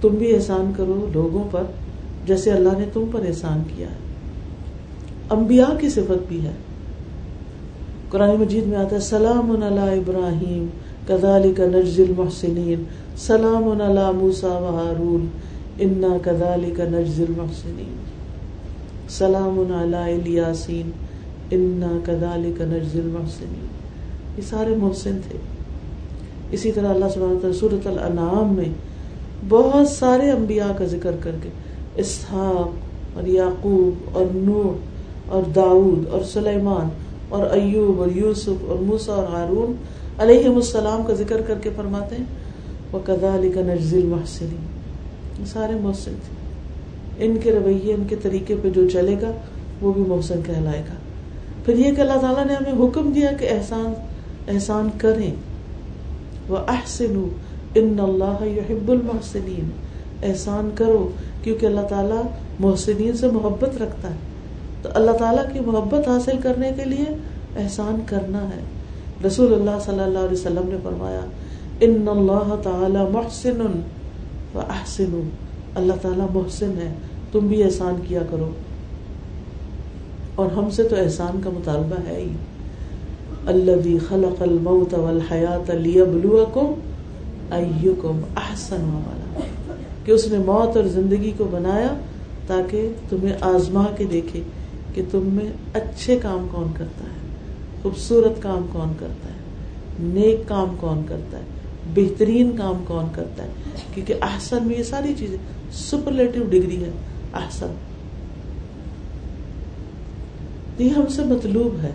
تم بھی احسان کرو لوگوں پر جیسے اللہ نے تم پر احسان کیا ہے۔ انبیاء کی صفت بھی ہے۔ قرآن مجید میں آتا ہے، سلام علی ابراہیم کدالی کا نجز المحسنین۔ سلام علی موسا و ہارون، انا کدالی کا نجز المحسنین۔ سلام علی الیاسین، انا کدالی کا نجز المحسنین۔ یہ سارے محسن تھے۔ اسی طرح اللہ سبحانہ تعالیٰ صورت الانعام میں بہت سارے انبیاء کا ذکر کر کے اسحاق اور یعقوب اور نوح اور داؤد اور سلیمان اور ایوب اور یوسف اور موسا اور ہارون علیہ السلام کا ذکر کر کے فرماتے ہیں۔ وہ کدا علی کا نجزل محسن سارے محسن تھے۔ ان کے رویے، ان کے طریقے پہ جو چلے گا، وہ بھی محسن کہلائے گا۔ پھر یہ کہ اللہ تعالیٰ نے ہمیں حکم دیا کہ احسان احسان کریں۔ وہ احسن ان اللہ یحب المحسنین احسان کرو کیونکہ اللہ تعالیٰ محسنین سے محبت رکھتا ہے۔ تو اللہ تعالیٰ کی محبت حاصل کرنے کے لیے احسان کرنا ہے۔ رسول اللہ صلی اللہ علیہ وسلم نے فرمایا ان اللہ تعالی محسن و احسن اللہ تعالیٰ محسن ہے، تم بھی احسان کیا کرو۔ اور ہم سے تو احسان کا مطالبہ ہے ہی۔ اللہ خلق الموت والحیات لیبلوکم ایکم احسن والا کہ اس نے موت اور زندگی کو بنایا تاکہ تمہیں آزما کے دیکھے کہ تم میں اچھے کام کون کرتا ہے، خوبصورت کام کون کرتا ہے، نیک کام کون کرتا ہے، بہترین کام کون کرتا ہے۔ کیونکہ احسن میں یہ ساری چیزیں سپرلیٹو ڈگری ہے، احسن۔ یہ ہم سے مطلوب ہے۔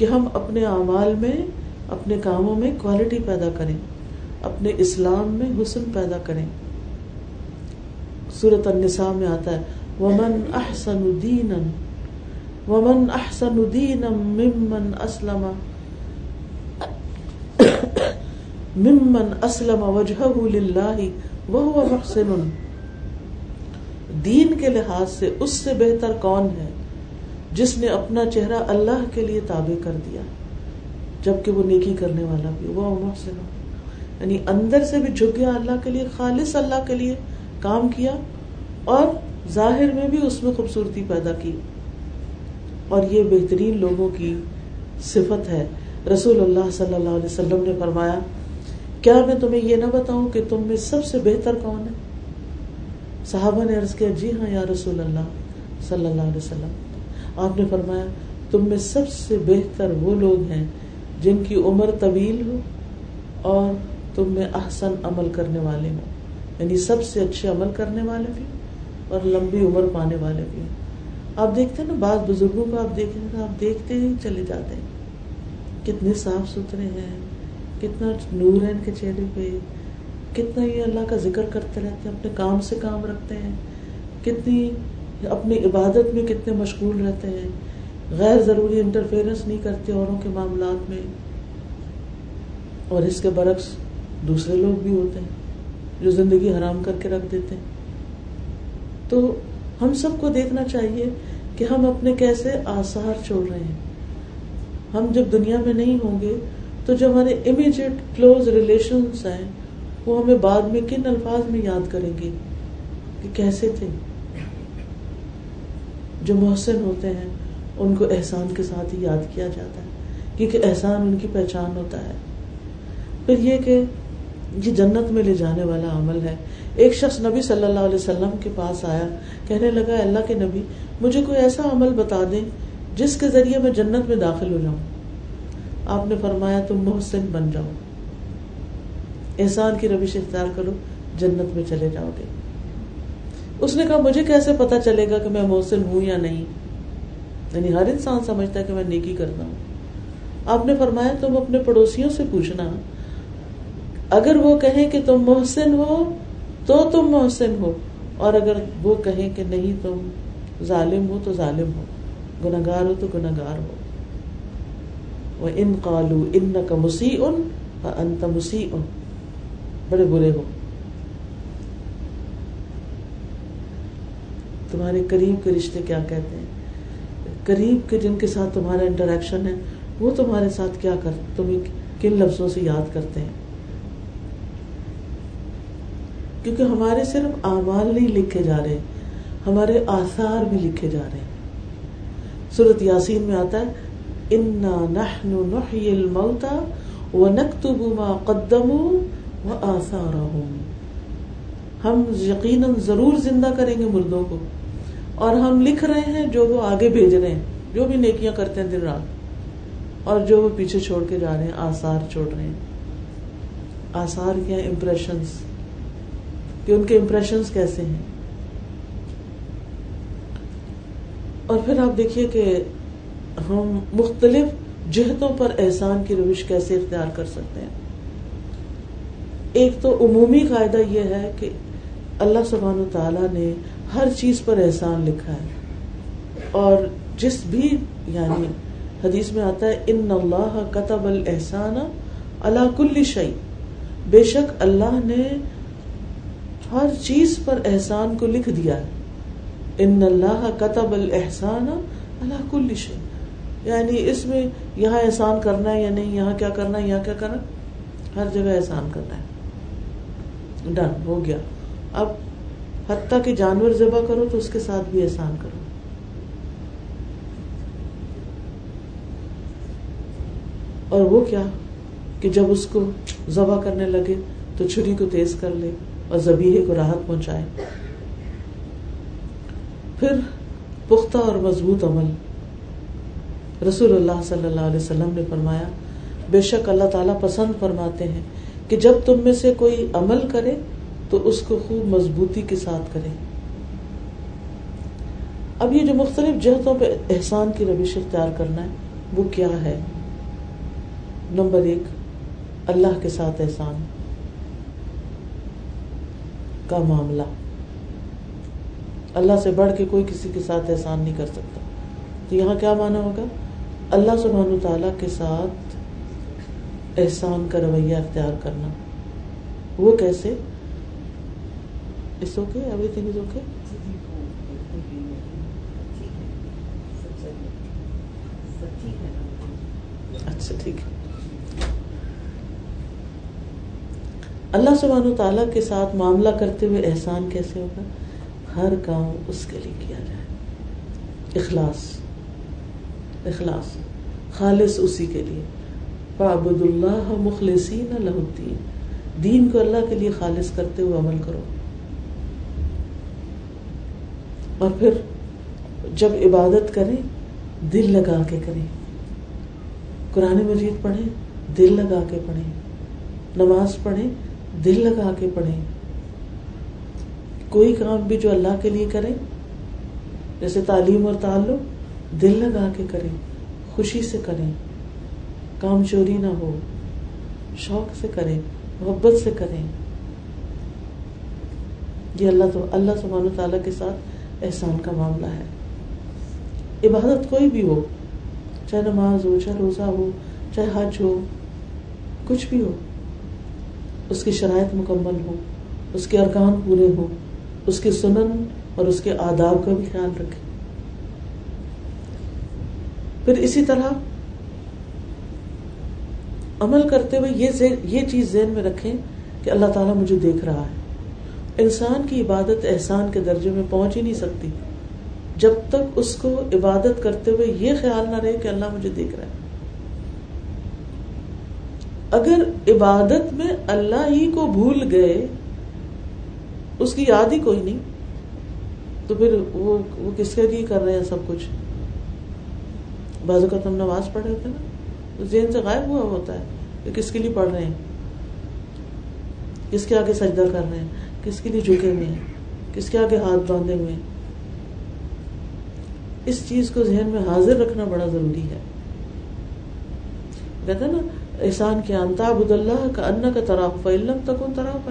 کہ ہم اپنے اعمال میں، اپنے کاموں میں کوالٹی پیدا کریں، اپنے اسلام میں حسن پیدا کریں۔ سورت النساء میں آتا ہے، ومن احسن دینا ومن احسن دینا ممن اسلم ممن اسلم وجهه لله وهو محسن۔ دین کے لحاظ سے اس سے بہتر کون ہے؟ جس نے اپنا چہرہ اللہ کے لیے تابع کر دیا، جبکہ وہ نیکی کرنے والا بھی، وہ محسن یعنی اندر سے بھی جھک گیا اللہ کے لیے، خالص اللہ کے لیے کام کیا اور ظاہر میں بھی اس میں خوبصورتی پیدا کی۔ اور یہ بہترین لوگوں کی صفت ہے۔ رسول اللہ صلی اللہ علیہ وسلم نے فرمایا، کیا میں تمہیں یہ نہ بتاؤں کہ تم میں سب سے بہتر کون ہے؟ صحابہ نے عرض کیا جی ہاں یا رسول اللہ صلی اللہ علیہ وسلم۔ آپ نے فرمایا، تم میں سب سے بہتر وہ لوگ ہیں جن کی عمر طویل ہو اور تم میں احسن عمل کرنے والے ہوں۔ یعنی سب سے اچھے عمل کرنے والے بھی اور لمبی عمر پانے والے بھی آپ دیکھتے ہیں نا، بعض بزرگوں کو آپ دیکھیں آپ دیکھتے ہی چلے جاتے ہیں۔ کتنے صاف ستھرے ہیں، کتنا نور ہے ان کے چہرے پہ۔ کتنا یہ اللہ کا ذکر کرتے رہتے ہیں، اپنے کام سے کام رکھتے ہیں۔ کتنی اپنی عبادت میں کتنے مشغول رہتے ہیں۔ غیر ضروری انٹرفیئرنس نہیں کرتے اوروں کے معاملات میں۔ اور اس کے برعکس دوسرے لوگ بھی ہوتے ہیں جو زندگی حرام کر کے رکھ دیتے ہیں۔ تو ہم سب کو دیکھنا چاہیے کہ ہم اپنے کیسے آثار چھوڑ رہے ہیں۔ ہم جب دنیا میں نہیں ہوں گے تو جو ہمارے امیجیٹ کلوز ریلیشن ہیں، وہ ہمیں بعد میں کن الفاظ میں یاد کریں گے کہ کیسے تھے؟ جو محسن ہوتے ہیں، ان کو احسان کے ساتھ ہی یاد کیا جاتا ہے، کیونکہ احسان ان کی پہچان ہوتا ہے۔ پھر یہ کہ یہ جنت میں لے جانے والا عمل ہے۔ ایک شخص نبی صلی اللہ علیہ وسلم کے پاس آیا، کہنے لگا اللہ کے نبی، مجھے کوئی ایسا عمل بتا دیں جس کے ذریعے میں جنت میں داخل ہو جاؤں۔ آپ نے فرمایا، تم محسن بن جاؤ۔ احسان کی روش اختیار کرو، جنت میں چلے جاؤ گے۔ اس نے کہا، مجھے کیسے پتا چلے گا کہ میں محسن ہوں یا نہیں? یعنی ہر انسان سمجھتا ہے کہ میں نیکی کرتا ہوں۔ آپ نے فرمایا، تم اپنے پڑوسیوں سے پوچھنا۔ اگر وہ کہیں کہ تم محسن ہو، تو تم محسن ہو۔ اور اگر وہ کہیں کہ نہیں، تم ظالم ہو، تو ظالم ہو۔ گناگار ہو، تو گناگار ہو۔ وہ ان قالو ان کا مسیح ان انت مسیح ان بڑے برے ہو۔ تمہارے قریب کے رشتے کیا کہتے ہیں؟ قریب کے جن کے ساتھ تمہارا انٹریکشن ہے، وہ تمہارے ساتھ کیا کر، تمہیں کن لفظوں سے یاد کرتے ہیں؟ کیونکہ ہمارے صرف اعمال نہیں لکھے جا رہے، ہمارے آثار بھی لکھے جا رہے ہیں۔ صورت یاسین میں آتا ہے انا نحن نحی الموتا ونکتب ما قدموا وآثارهم. ہم یقیناً ضرور زندہ کریں گے مردوں کو۔ اور ہم لکھ رہے ہیں جو وہ آگے بھیج رہے ہیں، جو بھی نیکیاں کرتے ہیں دن رات، اور جو وہ پیچھے چھوڑ کے جا رہے ہیں، آثار چھوڑ رہے ہیں۔ آثار کیا امپریشنس کہ ان کے امپریشن کیسے ہیں؟ اور پھر آپ دیکھیے کہ ہم مختلف جہتوں پر احسان کی روش کیسے اختیار کر سکتے ہیں۔ ایک تو عمومی قاعدہ یہ ہے کہ اللہ سبحان و تعالیٰ نے ہر چیز پر احسان لکھا ہے۔ اور جس بھی یعنی حدیث میں آتا ہے، ان اللہ قطب الحسان اللہ کل شعی بے شک اللہ نے ہر چیز پر احسان کو لکھ دیا ہے۔ ان اللہ قطب الحسان اللہ کل شے یعنی اس میں یہاں احسان کرنا ہے یا نہیں، یہاں کیا کرنا ہے، یہاں کیا کرنا ہر جگہ احسان کرنا ہے۔ ڈن ہو گیا۔ اب حتیٰ کہ جانور ذبح کرو تو اس کے ساتھ بھی احسان کرو۔ اور وہ کیا کہ جب اس کو ذبح کرنے لگے تو چھری کو تیز کر لے اور زبیحے کو راحت پہنچائے۔ پھر پختہ اور مضبوط عمل۔ رسول اللہ صلی اللہ علیہ وسلم نے فرمایا، بے شک اللہ تعالیٰ پسند فرماتے ہیں کہ جب تم میں سے کوئی عمل کرے تو اس کو خوب مضبوطی کے ساتھ کرے اب یہ جو مختلف جہتوں پہ احسان کی روش اختیار کرنا ہے، وہ کیا ہے؟ نمبر ایک، اللہ کے ساتھ احسان۔ کا معاملہ۔ اللہ سے بڑھ کے کوئی کسی کے ساتھ احسان نہیں کر سکتا۔ تو یہاں کیا مانا ہوگا؟ اللہ سبحانہ تعالیٰ کے ساتھ احسان کا رویہ اختیار کرنا۔ وہ کیسے؟ Okay everything is okay اچھا ٹھیک ہے اللہ سبحانہ تعالیٰ کے ساتھ معاملہ کرتے ہوئے احسان کیسے ہوگا؟ ہر کام اس کے لیے کیا جائے؟ اخلاص. اخلاص. خالص اسی کے لیے. فعبد اللہ مخلصین الدین. دین کو اللہ کے لیے خالص کرتے ہوئے عمل کرو. اور پھر جب عبادت کریں، دل لگا کے کریں۔ قرآن مجید پڑھیں، دل لگا کے پڑھیں۔ نماز پڑھیں، دل لگا کے پڑھیں۔ کوئی کام بھی جو اللہ کے لیے کریں، جیسے تعلیم اور تعلق، دل لگا کے کریں، خوشی سے کریں۔ کام چوری نہ ہو، شوق سے کریں، محبت سے کریں۔ یہ اللہ تو اللہ سبحانہ تعالیٰ کے ساتھ احسان کا معاملہ ہے۔ عبادت کوئی بھی ہو، چاہے نماز ہو، چاہے روزہ ہو، چاہے حج ہو، کچھ بھی ہو، اس کی شرائط مکمل ہو، اس کے ارکان پورے ہوں اس کے سنن اور اس کے آداب کا بھی خیال رکھے۔ پھر اسی طرح عمل کرتے ہوئے یہ یہ چیز ذہن میں رکھیں کہ اللہ تعالیٰ مجھے دیکھ رہا ہے۔ انسان کی عبادت احسان کے درجے میں پہنچ ہی نہیں سکتی۔ جب تک اس کو عبادت کرتے ہوئے یہ خیال نہ رہے کہ اللہ مجھے دیکھ رہا ہے۔ اگر عبادت میں اللہ ہی کو بھول گئے، اس کی یاد ہی کوئی نہیں، تو پھر وہ وہ کس کے لیے کر رہے ہیں سب کچھ؟ بازو کا تم نماز پڑھے ہوتے نا ذہن سے غائب ہوا ہوتا ہے کہ کس کے لیے پڑھ رہے ہیں، کس کے آگے سجدہ کر رہے ہیں۔ کس کے لیے جھکے ہوئے ہیں؟ کس کے آگے ہاتھ باندھے ہوئے ہیں؟ اس چیز کو ذہن میں حاضر رکھنا بڑا ضروری ہے۔ کہتے نا، احسان کے انتاب اللہ کا ان کا تراف فلم تک ان تراف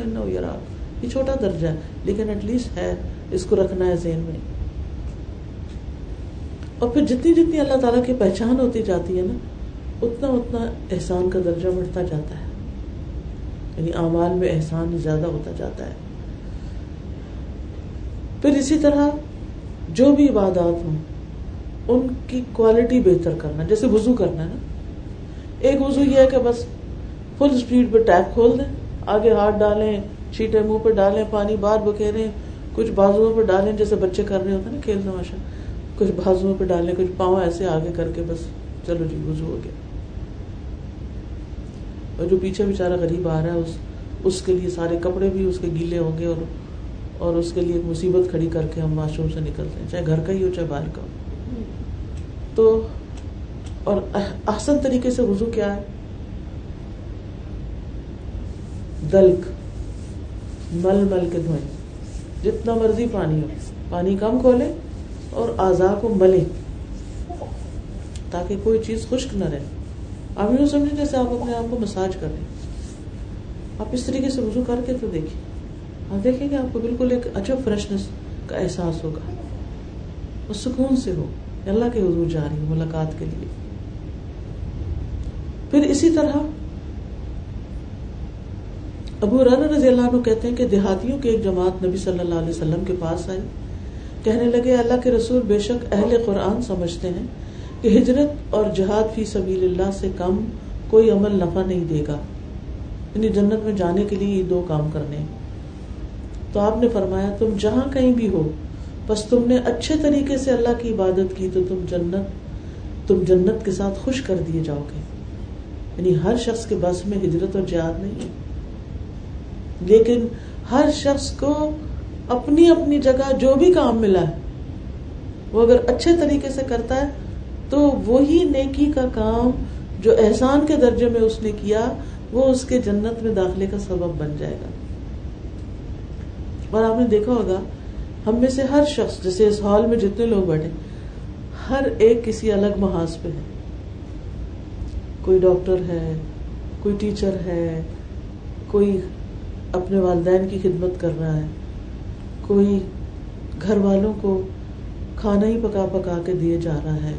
یہ چھوٹا درجہ ہے، لیکن ایٹ لیسٹ ہے، اس کو رکھنا ہے ذہن میں۔ اور پھر جتنی جتنی اللہ تعالیٰ کی پہچان ہوتی جاتی ہے نا، اتنا اتنا احسان کا درجہ بڑھتا جاتا ہے۔ یعنی اعمال میں احسان زیادہ ہوتا جاتا ہے۔ پھر اسی طرح جو بھی عبادات ہوں، ان کی کوالٹی بہتر کرنا، جیسے وضو کرنا ہے نا۔ ایک وضو یہ ہے کہ بس فل اسپیڈ پہ ٹیپ کھول دیں، آگے ہاتھ ڈالیں چھیٹے منہ پہ ڈالیں، پانی باہر بکھیریں، کچھ بازو پہ ڈالیں، جیسے بچے کر رہے ہوتے ہیں نا کھیل تماشا۔ کچھ بازو پہ ڈالیں، کچھ پاؤں ایسے آگے کر کے بس چلو جی وضو ہو گیا۔ اور جو پیچھے بےچارا غریب آ رہا ہے، اس اس کے لیے سارے کپڑے بھی، اس کے گیلے ہوں گے اور اور اس کے لیے ایک مصیبت کھڑی کر کے ہم واش روم سے نکلتے ہیں، چاہے گھر کا ہی ہو، چاہے باہر کا ہو۔ تو اور احسن طریقے سے وضو کیا ہے؟ دلک، مل مل کے دھوئیں۔ جتنا مرضی پانی ہو، پانی کم کھولے اور آزا کو ملے تاکہ کوئی چیز خشک نہ رہے۔ آپ یوں سمجھیں جیسے آپ اپنے آپ کو مساج کر رہے آپ اس طریقے سے وضو کر کے تو دیکھیں۔ آپ دیکھیں گے آپ کو بالکل ایک اچھا فریشنس کا احساس ہوگا۔ اور سکون سے ہو۔ اللہ کے حضور جا رہی ہوں ملاقات کے لیے۔ پھر اسی طرح ابو رانا رضی اللہ عنہ کہتے ہیں کہ دیہاتیوں کی ایک جماعت نبی صلی اللہ علیہ وسلم کے پاس آئی۔ کہنے لگے، اللہ کے رسول بے شک اہل قرآن سمجھتے ہیں کہ ہجرت اور جہاد فی سبیل اللہ سے کم کوئی عمل نفع نہیں دے گا۔ یعنی جنت میں جانے کے لیے یہ دو کام کرنے ہیں۔ تو آپ نے فرمایا، تم جہاں کہیں بھی ہو، بس تم نے اچھے طریقے سے اللہ کی عبادت کی تو تم جنت تم جنت کے ساتھ خوش کر دیے جاؤ گے۔ یعنی ہر شخص کے بس میں ہجرت اور جہاد نہیں ہے۔ لیکن ہر شخص کو اپنی اپنی جگہ جو بھی کام ملا ہے، وہ اگر اچھے طریقے سے کرتا ہے، تو وہی نیکی کا کام جو احسان کے درجے میں اس نے کیا، وہ اس کے جنت میں داخلے کا سبب بن جائے گا۔ اور آپ نے دیکھا ہوگا، ہم میں سے ہر شخص، جیسے اس ہال میں جتنے لوگ بیٹھے، ہر ایک کسی الگ محاذ پہ ہے۔ کوئی ڈاکٹر ہے، کوئی ٹیچر ہے، کوئی اپنے والدین کی خدمت کر رہا ہے، کوئی گھر والوں کو کھانا ہی پکا پکا کے دیے جا رہا ہے،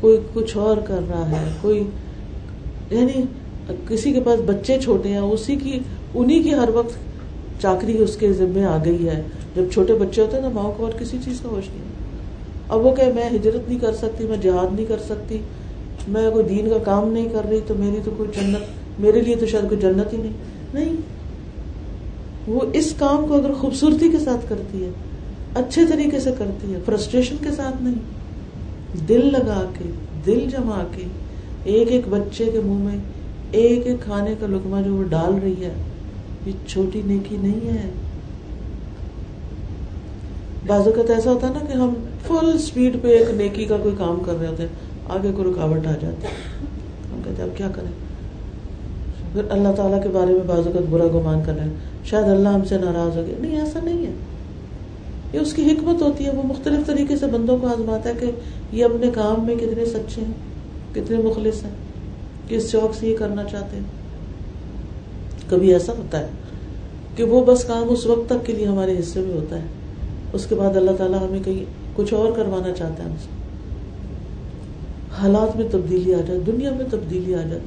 کوئی کچھ اور کر رہا ہے، کوئی یعنی کسی کے پاس بچے چھوٹے ہیں، اسی کی انہیں کی ہر وقت چاکری اس کے ذمے آ گئی ہے۔ جب چھوٹے بچے ہوتے ہیں نا ماؤں کو اور کسی چیز کا ہوش نہیں۔ اب وہ کہ میں ہجرت نہیں کر سکتی، میں جہاد نہیں کر سکتی، میں کوئی دین کا کام نہیں کر رہی، تو میری تو کوئی جنت، میرے لیے تو شاید کوئی جنت ہی نہیں۔ نہیں۔ وہ اس کام کو اگر خوبصورتی کے ساتھ کرتی ہے، اچھے طریقے سے کرتی ہے، فرسٹریشن کے ساتھ نہیں۔ دل لگا کے، دل جما کے، ایک ایک بچے کے منہ میں، ایک ایک کھانے کا لکما جو وہ ڈال رہی ہے یہ چھوٹی نیکی نہیں ہے۔ بعض اوقات ایسا ہوتا ہے نا کہ ہم فل اسپیڈ پہ ایک نیکی کا کوئی کام کر رہے ہوتے ہیں، آگے کوئی رکاوٹ آ جاتی ہے۔ ہم کہتے اب کیا کریں؟ پھر اللہ تعالیٰ کے بارے میں بعض اوقات برا گمان کر رہے ہیں۔ شاید اللہ ہم سے ناراض ہو گیا۔ نہیں، ایسا نہیں ہے۔ یہ اس کی حکمت ہوتی ہے۔ وہ مختلف طریقے سے بندوں کو آزماتا ہے کہ یہ اپنے کام میں کتنے سچے ہیں، کتنے مخلص ہیں، کس شوق سے یہ کرنا چاہتے ہیں۔ کبھی ایسا ہوتا ہے کہ وہ بس کام اس وقت تک کے لیے ہمارے حصے میں ہوتا ہے۔ اس کے بعد اللہ تعالیٰ ہمیں کہیں کچھ اور کروانا چاہتا ہے ہم سے۔ حالات میں تبدیلی آ جاتی، دنیا میں تبدیلی آ جاتی۔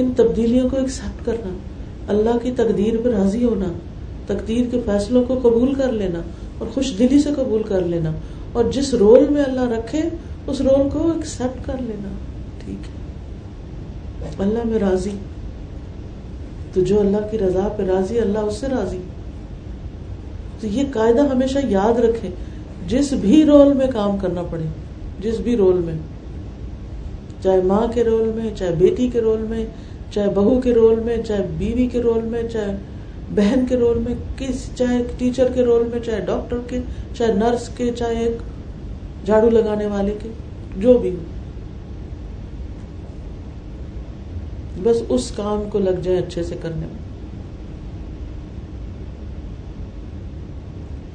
ان تبدیلیوں کو ایکسپٹ کرنا، اللہ کی تقدیر پہ راضی ہونا، تقدیر کے فیصلوں کو قبول کر لینا اور خوش دلی سے قبول کر لینا اور جس رول میں اللہ رکھے، اس رول کو ایکسپٹ کر لینا۔ ٹھیک ہے۔ اللہ میں راضی۔ تو جو اللہ کی رضا پہ راضی اللہ اس سے راضی۔ تو یہ قاعدہ ہمیشہ یاد رکھے جس بھی رول میں کام کرنا پڑے، جس بھی رول میں۔ چاہے ماں کے رول میں، چاہے بیٹی کے رول میں، چاہے بہو کے رول میں، چاہے بیوی کے رول میں، چاہے بہن کے رول میں، کس، چاہے ٹیچر کے رول میں، چاہے ڈاکٹر کے، چاہے نرس کے، چاہے ایک جھاڑو لگانے والے کے، جو بھی ہو۔ بس اس کام کو لگ جائے اچھے سے کرنے میں۔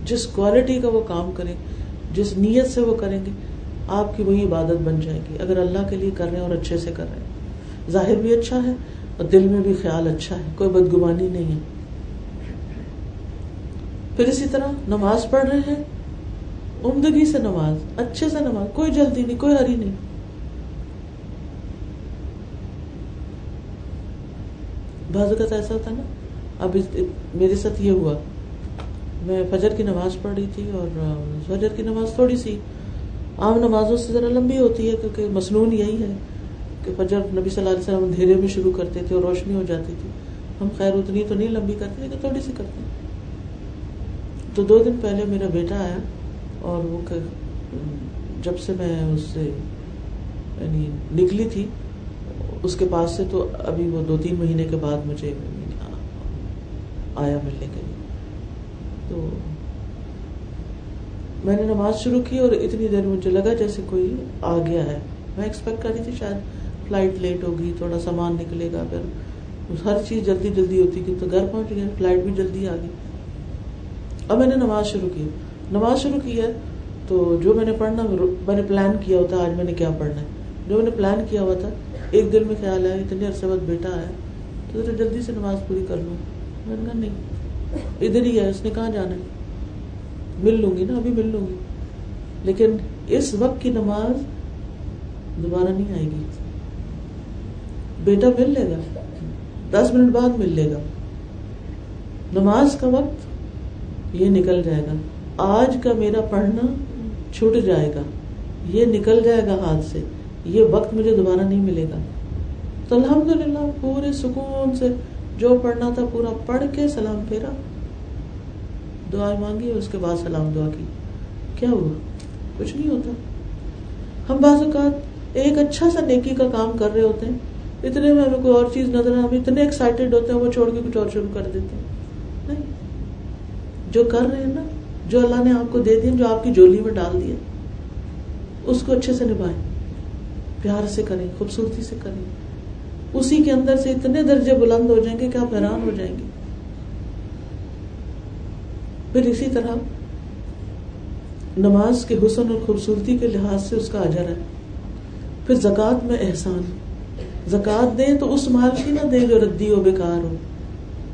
جس کوالٹی کا وہ کام کریں، جس نیت سے وہ کریں گے، آپ کی وہی عبادت بن جائے گی۔ اگر اللہ کے لیے کر رہے ہیں اور اچھے سے کر رہے ہیں۔ ظاہر بھی اچھا ہے اور دل میں بھی خیال اچھا ہے، کوئی بدگمانی نہیں ہے۔ پھر اسی طرح نماز پڑھ رہے ہیں، عمدگی سے نماز، اچھے سے نماز، کوئی جلدی نہیں، کوئی ہری نہیں۔ بعض اوقات ایسا ہوتا نا، اب میرے ساتھ یہ ہوا۔ میں فجر کی نماز پڑھ رہی تھی اور فجر کی نماز تھوڑی سی۔ عام نمازوں سے ذرا لمبی ہوتی ہے کیونکہ مصنون یہی ہے کہ فجر نبی صلی اللہ علیہ وسلم اندھیرے میں شروع کرتے تھے اور روشنی ہو جاتی تھی۔ ہم خیر اتنی تو نہیں، لمبی کرتے، لیکن تھوڑی سی کرتے تو دو دن پہلے میرا بیٹا آیا اور وہ جب سے میں اس سے یعنی نکلی تھی اس کے پاس سے تو ابھی وہ دو تین مہینے کے بعد مجھے آیا ملنے کے لیے۔ تو میں نے نماز شروع کی اور اتنی دیر مجھے لگا جیسے کوئی آ گیا ہے۔ میں ایکسپیکٹ کر رہی تھی شاید فلائٹ لیٹ ہوگی، تھوڑا سامان نکلے گا، پھر ہر چیز جلدی جلدی ہوتی کی تو گھر پہنچ گیا فلائٹ بھی جلدی آ گئی۔ اب میں نے نماز شروع کی۔ نماز شروع کی ہے تو جو میں نے پڑھنا، میں نے پلان کیا ہوتا آج میں نے کیا پڑھنا ہے۔ جو میں نے پلان کیا ہوا تھا ایک دن میں خیال آیا اتنے عرصے بعد بیٹا آیا تو ذرا جلدی سے نماز پوری کر لوں۔ میں نے کہا نہیں، ادھر ہی ہے، اس نے کہاں جانا ہے؟ مل لوں گی نا، ابھی مل لوں گی۔ لیکن اس وقت کی نماز دوبارہ نہیں آئے گی۔ بیٹا مل لے گا، دس منٹ بعد مل لے گا۔ نماز کا وقت یہ نکل جائے گا۔ آج کا میرا پڑھنا چھوٹ جائے گا۔ یہ نکل جائے گا ہاتھ سے۔ یہ وقت مجھے دوبارہ نہیں ملے گا۔ تو الحمد للہ پورے سکون سے جو پڑھنا تھا پورا پڑھ کے سلام پھیرا۔ دعا مانگی، اس کے بعد سلام دعا کی۔ کیا ہوا؟ کچھ نہیں ہوتا۔ ہم بعض اوقات ایک اچھا سا نیکی کا کام کر رہے ہوتے ہیں۔ اتنے میں ہمیں کوئی اور چیز نظر ہم اتنے ایکسائٹیڈ ہوتے ہیں، وہ چھوڑ کے کچھ اور شروع کر دیتے ہیں۔ نہیں۔ جو کر رہے ہیں نا، جو اللہ نے آپ کو دے دیا جو آپ کی جولی میں ڈال دیا اس کو اچھے سے نبھائیں۔ پیار سے کریں، خوبصورتی سے کریں۔ اسی کے اندر سے اتنے درجے بلند ہو جائیں گے کہ آپ حیران ہو جائیں گے۔ پھر اسی طرح نماز کے حسن اور خوبصورتی کے لحاظ سے اس کا اجر ہے۔ پھر زکوٰۃ میں احسان۔ زکوٰۃ دیں تو اس مال کی نہ دیں جو ردی ہو، بیکار ہو۔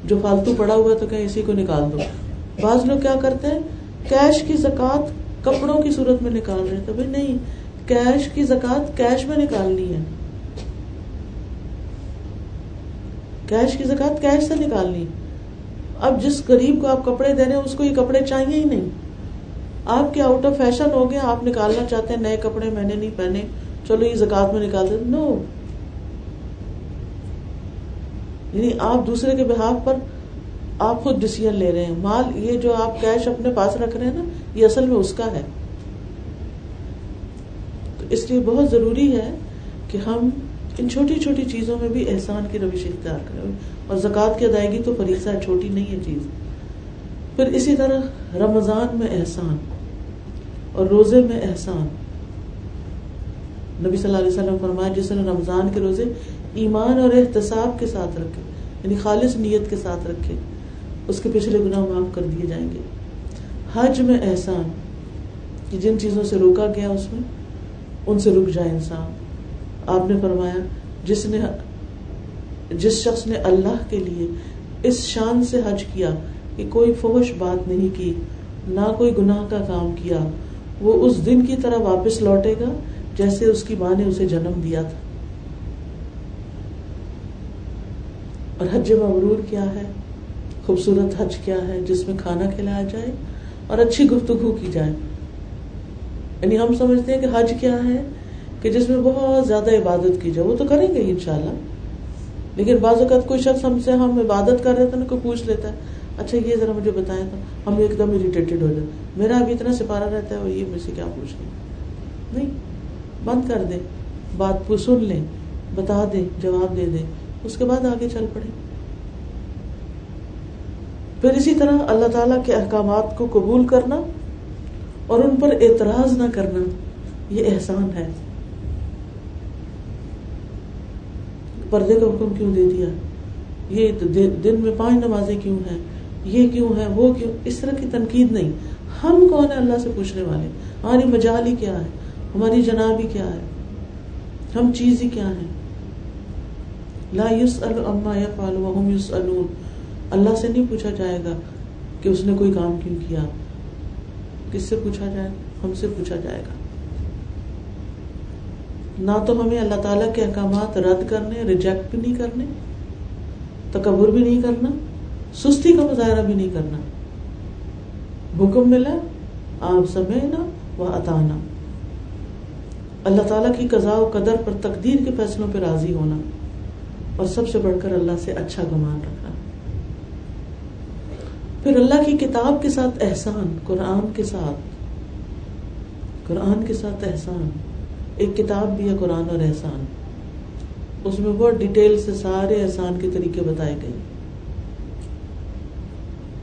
جو فالتو پڑا ہوا تو کہیں اسی کو نکال دو۔ بعض لوگ کیا کرتے ہیں؟ کیش کی زکات کپڑوں کی صورت میں نکال رہے تو بھائی نہیں کیش کی زکات کیش میں نکالنی ہے۔ کیش کی زکات کیش سے نکالنی۔ اب جس غریب کو آپ کپڑے دے رہے ہیں، اس کو یہ کپڑے چاہیے ہی نہیں۔ آپ کے آؤٹ آف فیشن ہو گیا آپ نکالنا چاہتے ہیں، نئے کپڑے میں نے نہیں پہنے، چلو یہ زکات میں نکال دیں۔ نو یعنی آپ دوسرے کے بحاف پر آپ خود ڈسیزن لے رہے ہیں۔ مال یہ جو آپ کیش اپنے پاس رکھ رہے ہیں نا، یہ اصل میں اس کا ہے۔ اس لیے بہت ضروری ہے کہ ہم ان چھوٹی چھوٹی چیزوں میں بھی احسان کی روش اختیار کریں۔ اور زکوٰۃ کی ادائیگی تو فریضہ ہے، چھوٹی نہیں ہے چیز۔ پھر اسی طرح رمضان میں احسان اور روزے میں احسان۔ نبی صلی اللہ علیہ وسلم فرمایا، جس نے رمضان کے روزے ایمان اور احتساب کے ساتھ رکھے یعنی خالص نیت کے ساتھ رکھے، اس کے پچھلے گناہ معاف کر دیے جائیں گے۔ حج میں احسان، کہ جن چیزوں سے روکا گیا اس میں ان سے رک جائے انسان۔ آپ نے فرمایا، جس نے جس شخص نے اللہ کے لیے اس شان سے حج کیا کہ کوئی فوش بات نہیں کی، نہ کوئی گناہ کا کام کیا، وہ اس دن کی طرح واپس لوٹے گا جیسے اس کی ماں نے اسے جنم دیا تھا۔ اور حج مبرور کیا ہے؟ خوبصورت حج کیا ہے جس میں کھانا کھلایا جائے اور اچھی گفتگو کی جائے۔ یعنی ہم سمجھتے ہیں کہ حج کیا ہے، کہ جس میں بہت زیادہ عبادت کی جائے، وہ تو کریں گے ان شاء اللہ لیکن بعض اوقات کوئی شخص ہم سے ہم عبادت کر رہے تھے نا کوئی پوچھ لیتا ہے اچھا یہ ذرا مجھے بتایا تھا ہم ایک دم اریٹیٹڈ ہو جائے میرا ابھی اتنا سپارہ رہتا ہے، وہ یہ مجھ سے کیا پوچھ رہے نہیں، بند کر دے بات کو سن لیں، بتا دے جواب دے دے اس کے بعد آگے چل پڑے پھر اسی طرح اللہ تعالیٰ کے احکامات کو قبول کرنا اور ان پر اعتراض نہ کرنا، یہ احسان ہے۔ پردے کا حکم کیوں دے دیا؟ یہ دن میں پانچ نمازیں کیوں ہیں؟ یہ کیوں ہے وہ کیوں؟ اس طرح کی تنقید نہیں۔ ہم کون ہے اللہ سے پوچھنے والے؟ ہماری مجال ہی کیا ہے؟ ہماری جناب ہی کیا ہے؟ ہم چیز ہی کیا ہے لا یوس وهم يسألون اللہ سے نہیں پوچھا جائے گا کہ اس نے کوئی کام کیوں کیا۔ کس سے پوچھا جائے؟ ہم سے پوچھا جائے گا۔ نہ تو ہمیں اللہ تعالیٰ کے احکامات رد کرنے ریجیکٹ بھی نہیں کرنے، تکبر بھی نہیں کرنا، سستی کا مظاہرہ بھی نہیں کرنا۔ حکم ملا، آپ سمے و اتانا اللہ تعالیٰ کی قضاء و قدر پر تقدیر کے فیصلوں پہ راضی ہونا۔ اور سب سے بڑھ کر اللہ سے اچھا گمان رکھنا۔ پھر اللہ کی کتاب کے ساتھ احسان، قرآن کے ساتھ۔ قرآن کے ساتھ احسان۔ ایک کتاب بھی ہے قرآن اور احسان۔ اس میں بہت ڈیٹیل سے سارے احسان کے طریقے بتائے گئے۔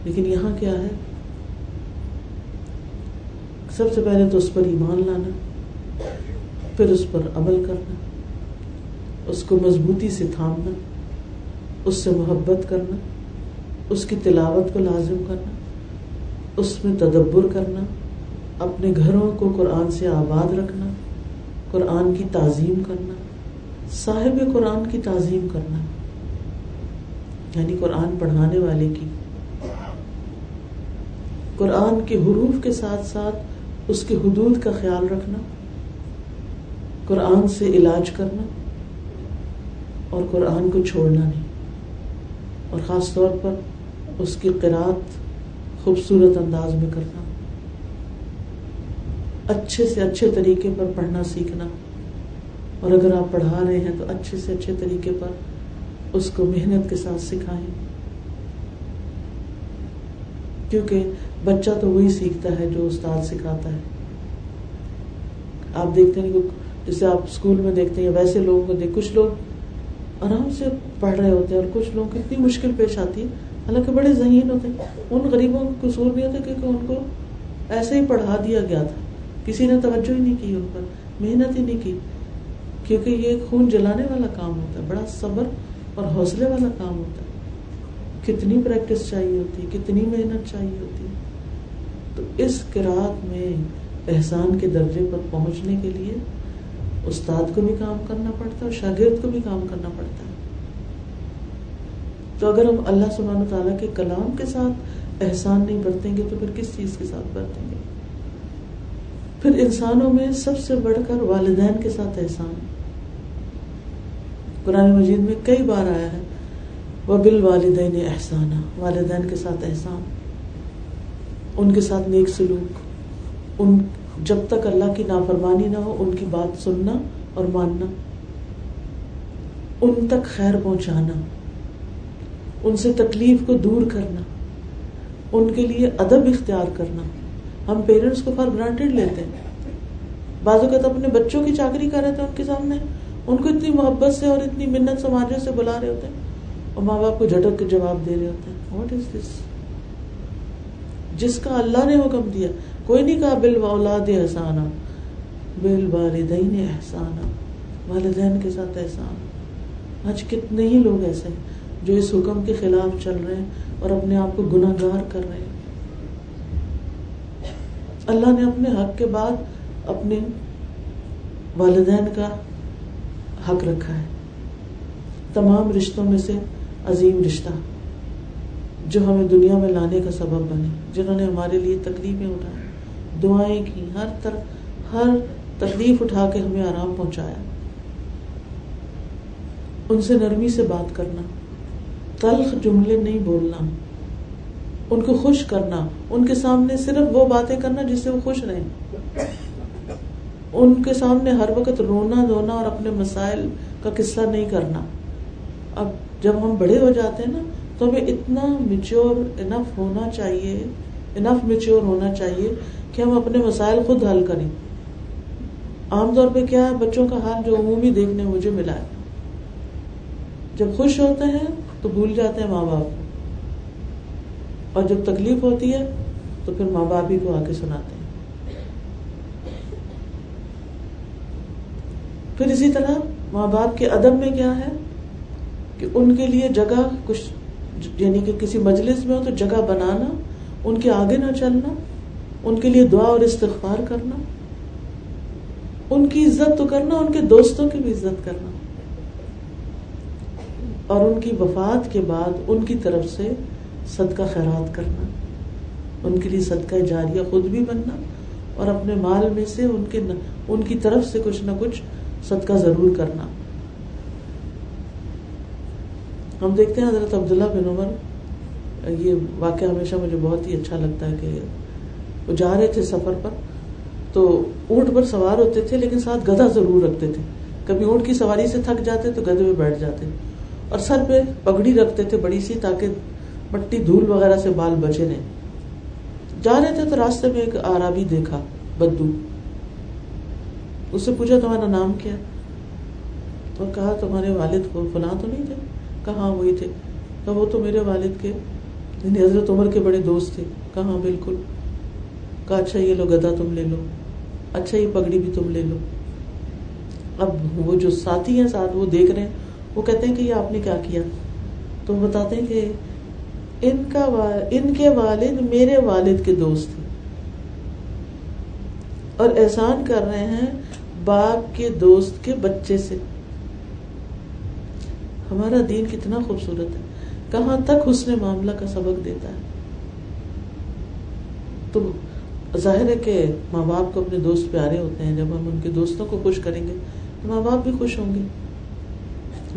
لیکن یہاں کیا ہے؟ سب سے پہلے تو اس پر ایمان لانا، پھر اس پر عمل کرنا، اس کو مضبوطی سے تھامنا، اس سے محبت کرنا۔ اس کی تلاوت کو لازم کرنا، اس میں تدبر کرنا، اپنے گھروں کو قرآن سے آباد رکھنا، قرآن کی تعظیم کرنا، صاحب قرآن کی تعظیم کرنا۔ یعنی قرآن پڑھانے والے کی۔ قرآن کے حروف کے ساتھ ساتھ اس کے حدود کا خیال رکھنا، قرآن سے علاج کرنا، اور قرآن کو چھوڑنا نہیں۔ اور خاص طور پر اس کی قرآت خوبصورت انداز میں کرنا۔ اچھے سے اچھے طریقے پر پڑھنا سیکھنا۔ اور اگر آپ پڑھا رہے ہیں تو اچھے سے اچھے طریقے پر اس کو محنت کے ساتھ سکھائیں۔ کیونکہ بچہ تو وہی سیکھتا ہے جو استاد سکھاتا ہے۔ آپ دیکھتے ہیں جیسے آپ اسکول میں دیکھتے ہیں ویسے لوگوں کو دیکھ، کچھ لوگ آرام سے پڑھ رہے ہوتے ہیں اور کچھ لوگ اتنی مشکل پیش آتی ہے حالانکہ بڑے ذہین ہوتے ہیں۔ ان غریبوں کا قصور نہیں ہوتا کیونکہ ان کو ایسے ہی پڑھا دیا گیا تھا۔ کسی نے توجہ ہی نہیں کی ان پر، محنت ہی نہیں کی۔ کیونکہ یہ خون جلانے والا کام ہوتا ہے، بڑا صبر اور حوصلے والا کام ہوتا ہے۔ کتنی پریکٹس چاہیے ہوتی ہے، کتنی محنت چاہیے ہوتی ہے۔ تو اس کراط میں احسان کے درجے پر پہنچنے کے لیے استاد کو بھی کام کرنا پڑتا ہے اور شاگرد کو بھی کام کرنا پڑتا ہے۔ تو اگر ہم اللہ سبحانہ و تعالیٰ کے کلام کے ساتھ احسان نہیں برتیں گے تو پھر کس چیز کے ساتھ برتیں گے؟ پھر انسانوں میں سب سے بڑھ کر والدین کے ساتھ احسان۔ قرآن مجید میں کئی بار آیا ہے وہ بال والدین احسان والدین کے ساتھ احسان۔ ان کے ساتھ نیک سلوک۔ ان، جب تک اللہ کی نافرمانی نہ ہو، ان کی بات سننا اور ماننا۔ ان تک خیر پہنچانا۔ ان سے تکلیف کو دور کرنا، ان کے لیے ادب اختیار کرنا۔ ہم پیرنٹس کو فار گرانٹیڈ لیتے ہیں۔ بعض اوقات اپنے بچوں کی چاکری کر رہے تھے ان کے سامنے۔ ان کو اتنی محبت سے اور اتنی منت سماجوں سے بلا رہے ہوتے ہیں۔ اور ماں باپ کو جھٹک کے جواب دے رہے ہوتے ہیں۔ واٹ از دس جس کا اللہ نے حکم دیا، کوئی نہیں کہا، بل اولاد احسانہ بل والدین احسانہ والدین کے ساتھ احسان۔ آج کتنے ہی لوگ ایسے ہیں۔ جو اس حکم کے خلاف چل رہے ہیں اور اپنے آپ کو گناہ گار کر رہے ہیں۔ اللہ نے اپنے حق کے بعد اپنے والدین کا حق رکھا ہے۔ تمام رشتوں میں سے عظیم رشتہ جو ہمیں دنیا میں لانے کا سبب بنے، جنہوں نے ہمارے لیے تکلیفیں اٹھائی دعائیں کی، ہر طرح ہر تکلیف اٹھا کے ہمیں آرام پہنچایا۔ ان سے نرمی سے بات کرنا۔ تلخ جملے نہیں بولنا۔ ان کو خوش کرنا۔ ان کے سامنے صرف وہ باتیں کرنا جس سے وہ خوش رہیں۔ ان کے سامنے ہر وقت رونا دھونا اور اپنے مسائل کا قصہ نہیں کرنا۔ اب جب ہم بڑے ہو جاتے ہیں نا، تو ہمیں اتنا میچور انف ہونا چاہیے۔ انف میچور ہونا چاہیے کہ ہم اپنے مسائل خود حل کریں۔ عام طور پہ کیا ہے، بچوں کا حال جو عمومی دیکھنے مجھے ملا ہے۔ جب خوش ہوتے ہیں تو بھول جاتے ہیں ماں باپ۔ کو اور جب تکلیف ہوتی ہے تو پھر ماں باپ ہی کو آ کے سناتے ہیں۔ پھر اسی طرح ماں باپ کے ادب میں کیا ہے؟ کہ ان کے لیے جگہ کچھ یعنی کہ کسی مجلس میں ہو تو جگہ بنانا، ان کے آگے نہ چلنا، ان کے لیے دعا اور استغفار کرنا، ان کی عزت تو کرنا، ان کے دوستوں کی بھی عزت کرنا۔ اور ان کی وفات کے بعد ان کی طرف سے صدقہ خیرات کرنا، ان کے لیے صدقہ جاریہ خود بھی بننا اور اپنے مال میں سے ان کے ان کی طرف سے کچھ نہ کچھ صدقہ ضرور کرنا۔ ہم دیکھتے ہیں حضرت عبداللہ بن عمر، یہ واقعہ ہمیشہ مجھے بہت ہی اچھا لگتا ہے کہ وہ جا رہے تھے سفر پر، تو اونٹ پر سوار ہوتے تھے لیکن ساتھ گدھا ضرور رکھتے تھے۔ کبھی اونٹ کی سواری سے تھک جاتے تو گدھے میں بیٹھ جاتے۔ اور سر پہ پگڑی رکھتے تھے بڑی سی تاکہ مٹی دھول وغیرہ سے بال بچے رہے جا رہے تھے تو راستے میں ایک آرابی دیکھا، بدو۔ اس سے پوچھا، تمہارا نام کیا اور کہا، تمہارے والد کو فلاں تو نہیں تھے؟ کہاں وہی تھے۔ کہا وہ تو میرے والد کے یعنی حضرت عمر کے بڑے دوست تھے۔ کہاں بالکل۔ کہا اچھا یہ لو، گدا تم لے لو۔ اچھا یہ پگڑی بھی تم لے لو۔ اب وہ جو ساتھی ہیں ساتھ، وہ دیکھ رہے ہیں۔ وہ کہتے ہیں کہ یہ آپ نے کیا کیا؟ تو وہ بتاتے ہیں کہ ان کا ان کے والد میرے والد کے دوست تھے۔ اور احسان کر رہے ہیں باپ کے دوست کے بچے سے۔ ہمارا دین کتنا خوبصورت ہے۔ کہاں تک حسن معاملہ کا سبق دیتا ہے؟ تو ظاہر ہے کہ ماں باپ کو اپنے دوست پیارے ہوتے ہیں۔ جب ہم ان کے دوستوں کو خوش کریں گے، تو ماں باپ بھی خوش ہوں گے۔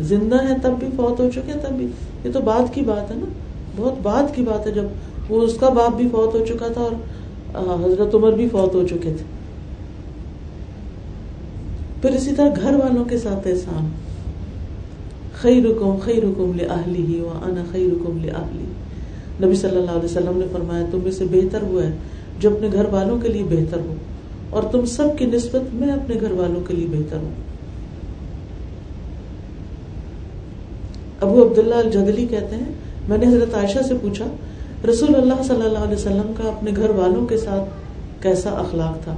زندہ ہے تب بھی فوت ہو چکے تب بھی۔ یہ تو بات کی بات ہے نا۔ بہت بات کی بات ہے، جب وہ اس کا باپ بھی فوت ہو چکا تھا اور حضرت عمر بھی فوت ہو چکے تھے۔ پھر اسی طرح گھر والوں کے ساتھ احسان۔ خی رکم خی رکم لہلی ہی و انا خی رکم لہلی نبی صلی اللہ علیہ وسلم نے فرمایا، تم میں سے بہتر وہ ہے جو اپنے گھر والوں کے لیے بہتر ہو، اور تم سب کی نسبت میں اپنے گھر والوں کے لیے بہتر ہوں۔ ابو عبداللہ الجدلی کہتے ہیں، میں نے حضرت عائشہ سے پوچھا، رسول اللہ صلی اللہ علیہ وسلم کا اپنے گھر والوں کے ساتھ کیسا اخلاق تھا؟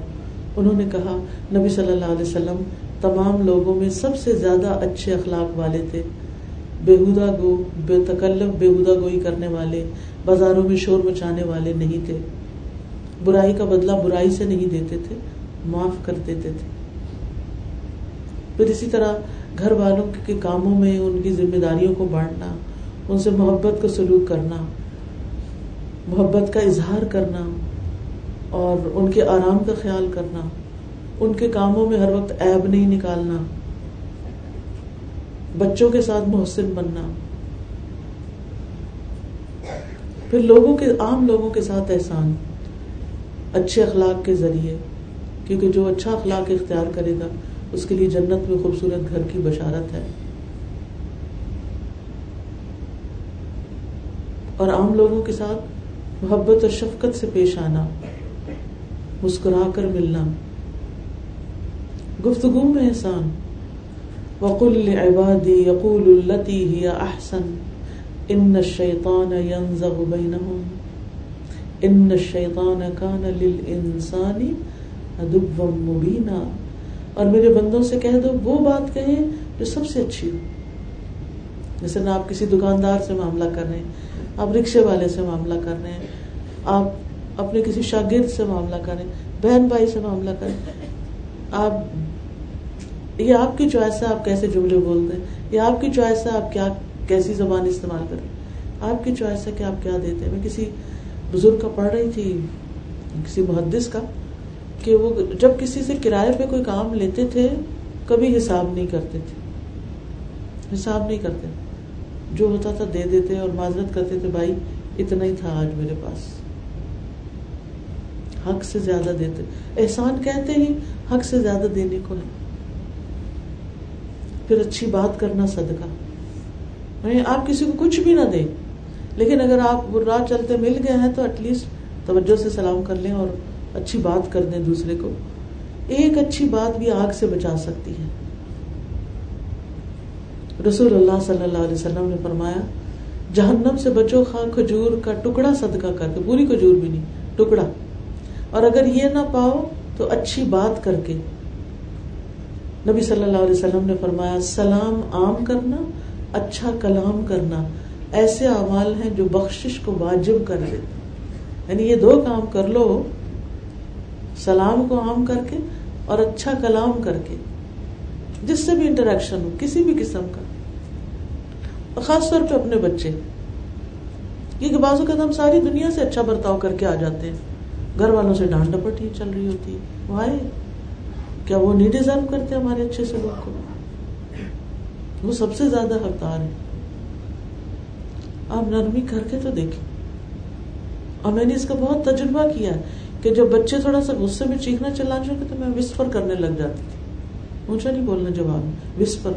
انہوں نے کہا، نبی صلی اللہ علیہ وسلم تمام لوگوں میں سب سے زیادہ اچھے اخلاق والے تھے۔ بےحدہ گو بے تکلف بےحدہ گوئی کرنے والے، بازاروں میں شور مچانے والے نہیں تھے۔ برائی کا بدلہ برائی سے نہیں دیتے تھے، معاف کر دیتے تھے۔ پھر اسی طرح گھر والوں کے کاموں میں ان کی ذمہ داریوں کو بانٹنا، ان سے محبت کا سلوک کرنا، محبت کا اظہار کرنا، اور ان کے آرام کا خیال کرنا، ان کے کاموں میں ہر وقت عیب نہیں نکالنا، بچوں کے ساتھ محسن بننا۔ پھر لوگوں کے عام لوگوں کے ساتھ احسان، اچھے اخلاق کے ذریعے، کیونکہ جو اچھا اخلاق اختیار کرے گا اس کے لیے جنت میں خوبصورت گھر کی بشارت ہے۔ اور عام لوگوں کے ساتھ محبت اور شفقت سے پیش آنا، مسکرا کر ملنا۔ گفتگو میں احسان۔ وقل عبادی یقول التی ہی احسن ان الشیطان ينزغ بینہم ان الشیطان کان للانسان عدوا مبینا اور میرے بندوں سے کہہ دو، وہ بات کہیں جو سب سے اچھی ہو۔ جیسے نا آپ کسی دکاندار سے معاملہ کر رہے ہیں، آپ رکشے والے سے معاملہ کر رہے ہیں، آپ اپنے کسی شاگرد سے معاملہ کر رہے ہیں، بہن بھائی سے معاملہ کر آپ، یہ آپ کی چوائس ہے آپ کیسے جملے بول دیں یہ آپ کی چوائس ہے آپ کیا، کیسی زبان استعمال کریں آپ کی چوائس ہے کہ آپ کیا دیتے ہیں؟ میں کسی بزرگ کا پڑھ رہی تھی، کسی محدث کا کہ وہ جب کسی سے کرائے پہ کوئی کام لیتے تھے، کبھی حساب نہیں کرتے تھے۔ حساب نہیں کرتے۔ جو ہوتا تھا دے دیتے اور معذرت کرتے تھے، بھائی، اتنا ہی تھا آج میرے پاس۔ حق سے زیادہ دیتے۔ احسان کہتے ہی حق سے زیادہ دینے کو ہے پھر اچھی بات کرنا صدقہ۔ یعنی آپ کسی کو کچھ بھی نہ دیں۔ لیکن اگر آپ راہ چلتے مل گئے ہیں تو ایٹ لیسٹ توجہ سے سلام کر لیں اور اچھی بات کر دیں دوسرے کو، ایک اچھی بات بھی آگ سے بچا سکتی ہے۔ رسول اللہ صلی اللہ علیہ وسلم نے فرمایا، جہنم سے بچو خواہ کھجور کا ٹکڑا صدقہ کر کے، پوری کھجور بھی نہیں، ٹکڑا۔ اور اگر یہ نہ پاؤ تو اچھی بات کر کے۔ نبی صلی اللہ علیہ وسلم نے فرمایا، سلام عام کرنا اچھا کلام کرنا، ایسے اعمال ہیں جو بخشش کو واجب کر دیتے۔ یعنی یہ دو کام کر لو سلام کو عام کر کے اور اچھا کلام کر کے، جس سے بھی انٹریکشن ہو، کسی بھی قسم کا۔ خاص طور پہ اپنے بچے۔ کیونکہ بازو کا ہم ساری دنیا سے اچھا برتاؤ کر کے آ جاتے ہیں۔ گھر والوں سے ڈانٹ ڈپٹ ہی چل رہی ہوتی ہے۔ وائے کیا وہ نہیں ڈیزرو کرتے ہمارے اچھے سے لوگ کو؟ وہ سب سے زیادہ حقدار ہے آپ نرمی کر کے تو دیکھیں۔ اور میں نے اس کا بہت تجربہ کیا کہ جب بچے تھوڑا سا غصے میں چیخنا چلانا چاہتے تو میں وسفر کرنے لگ جاتی تھی۔ اونچا نہیں بولنا جواب۔ میں وسفر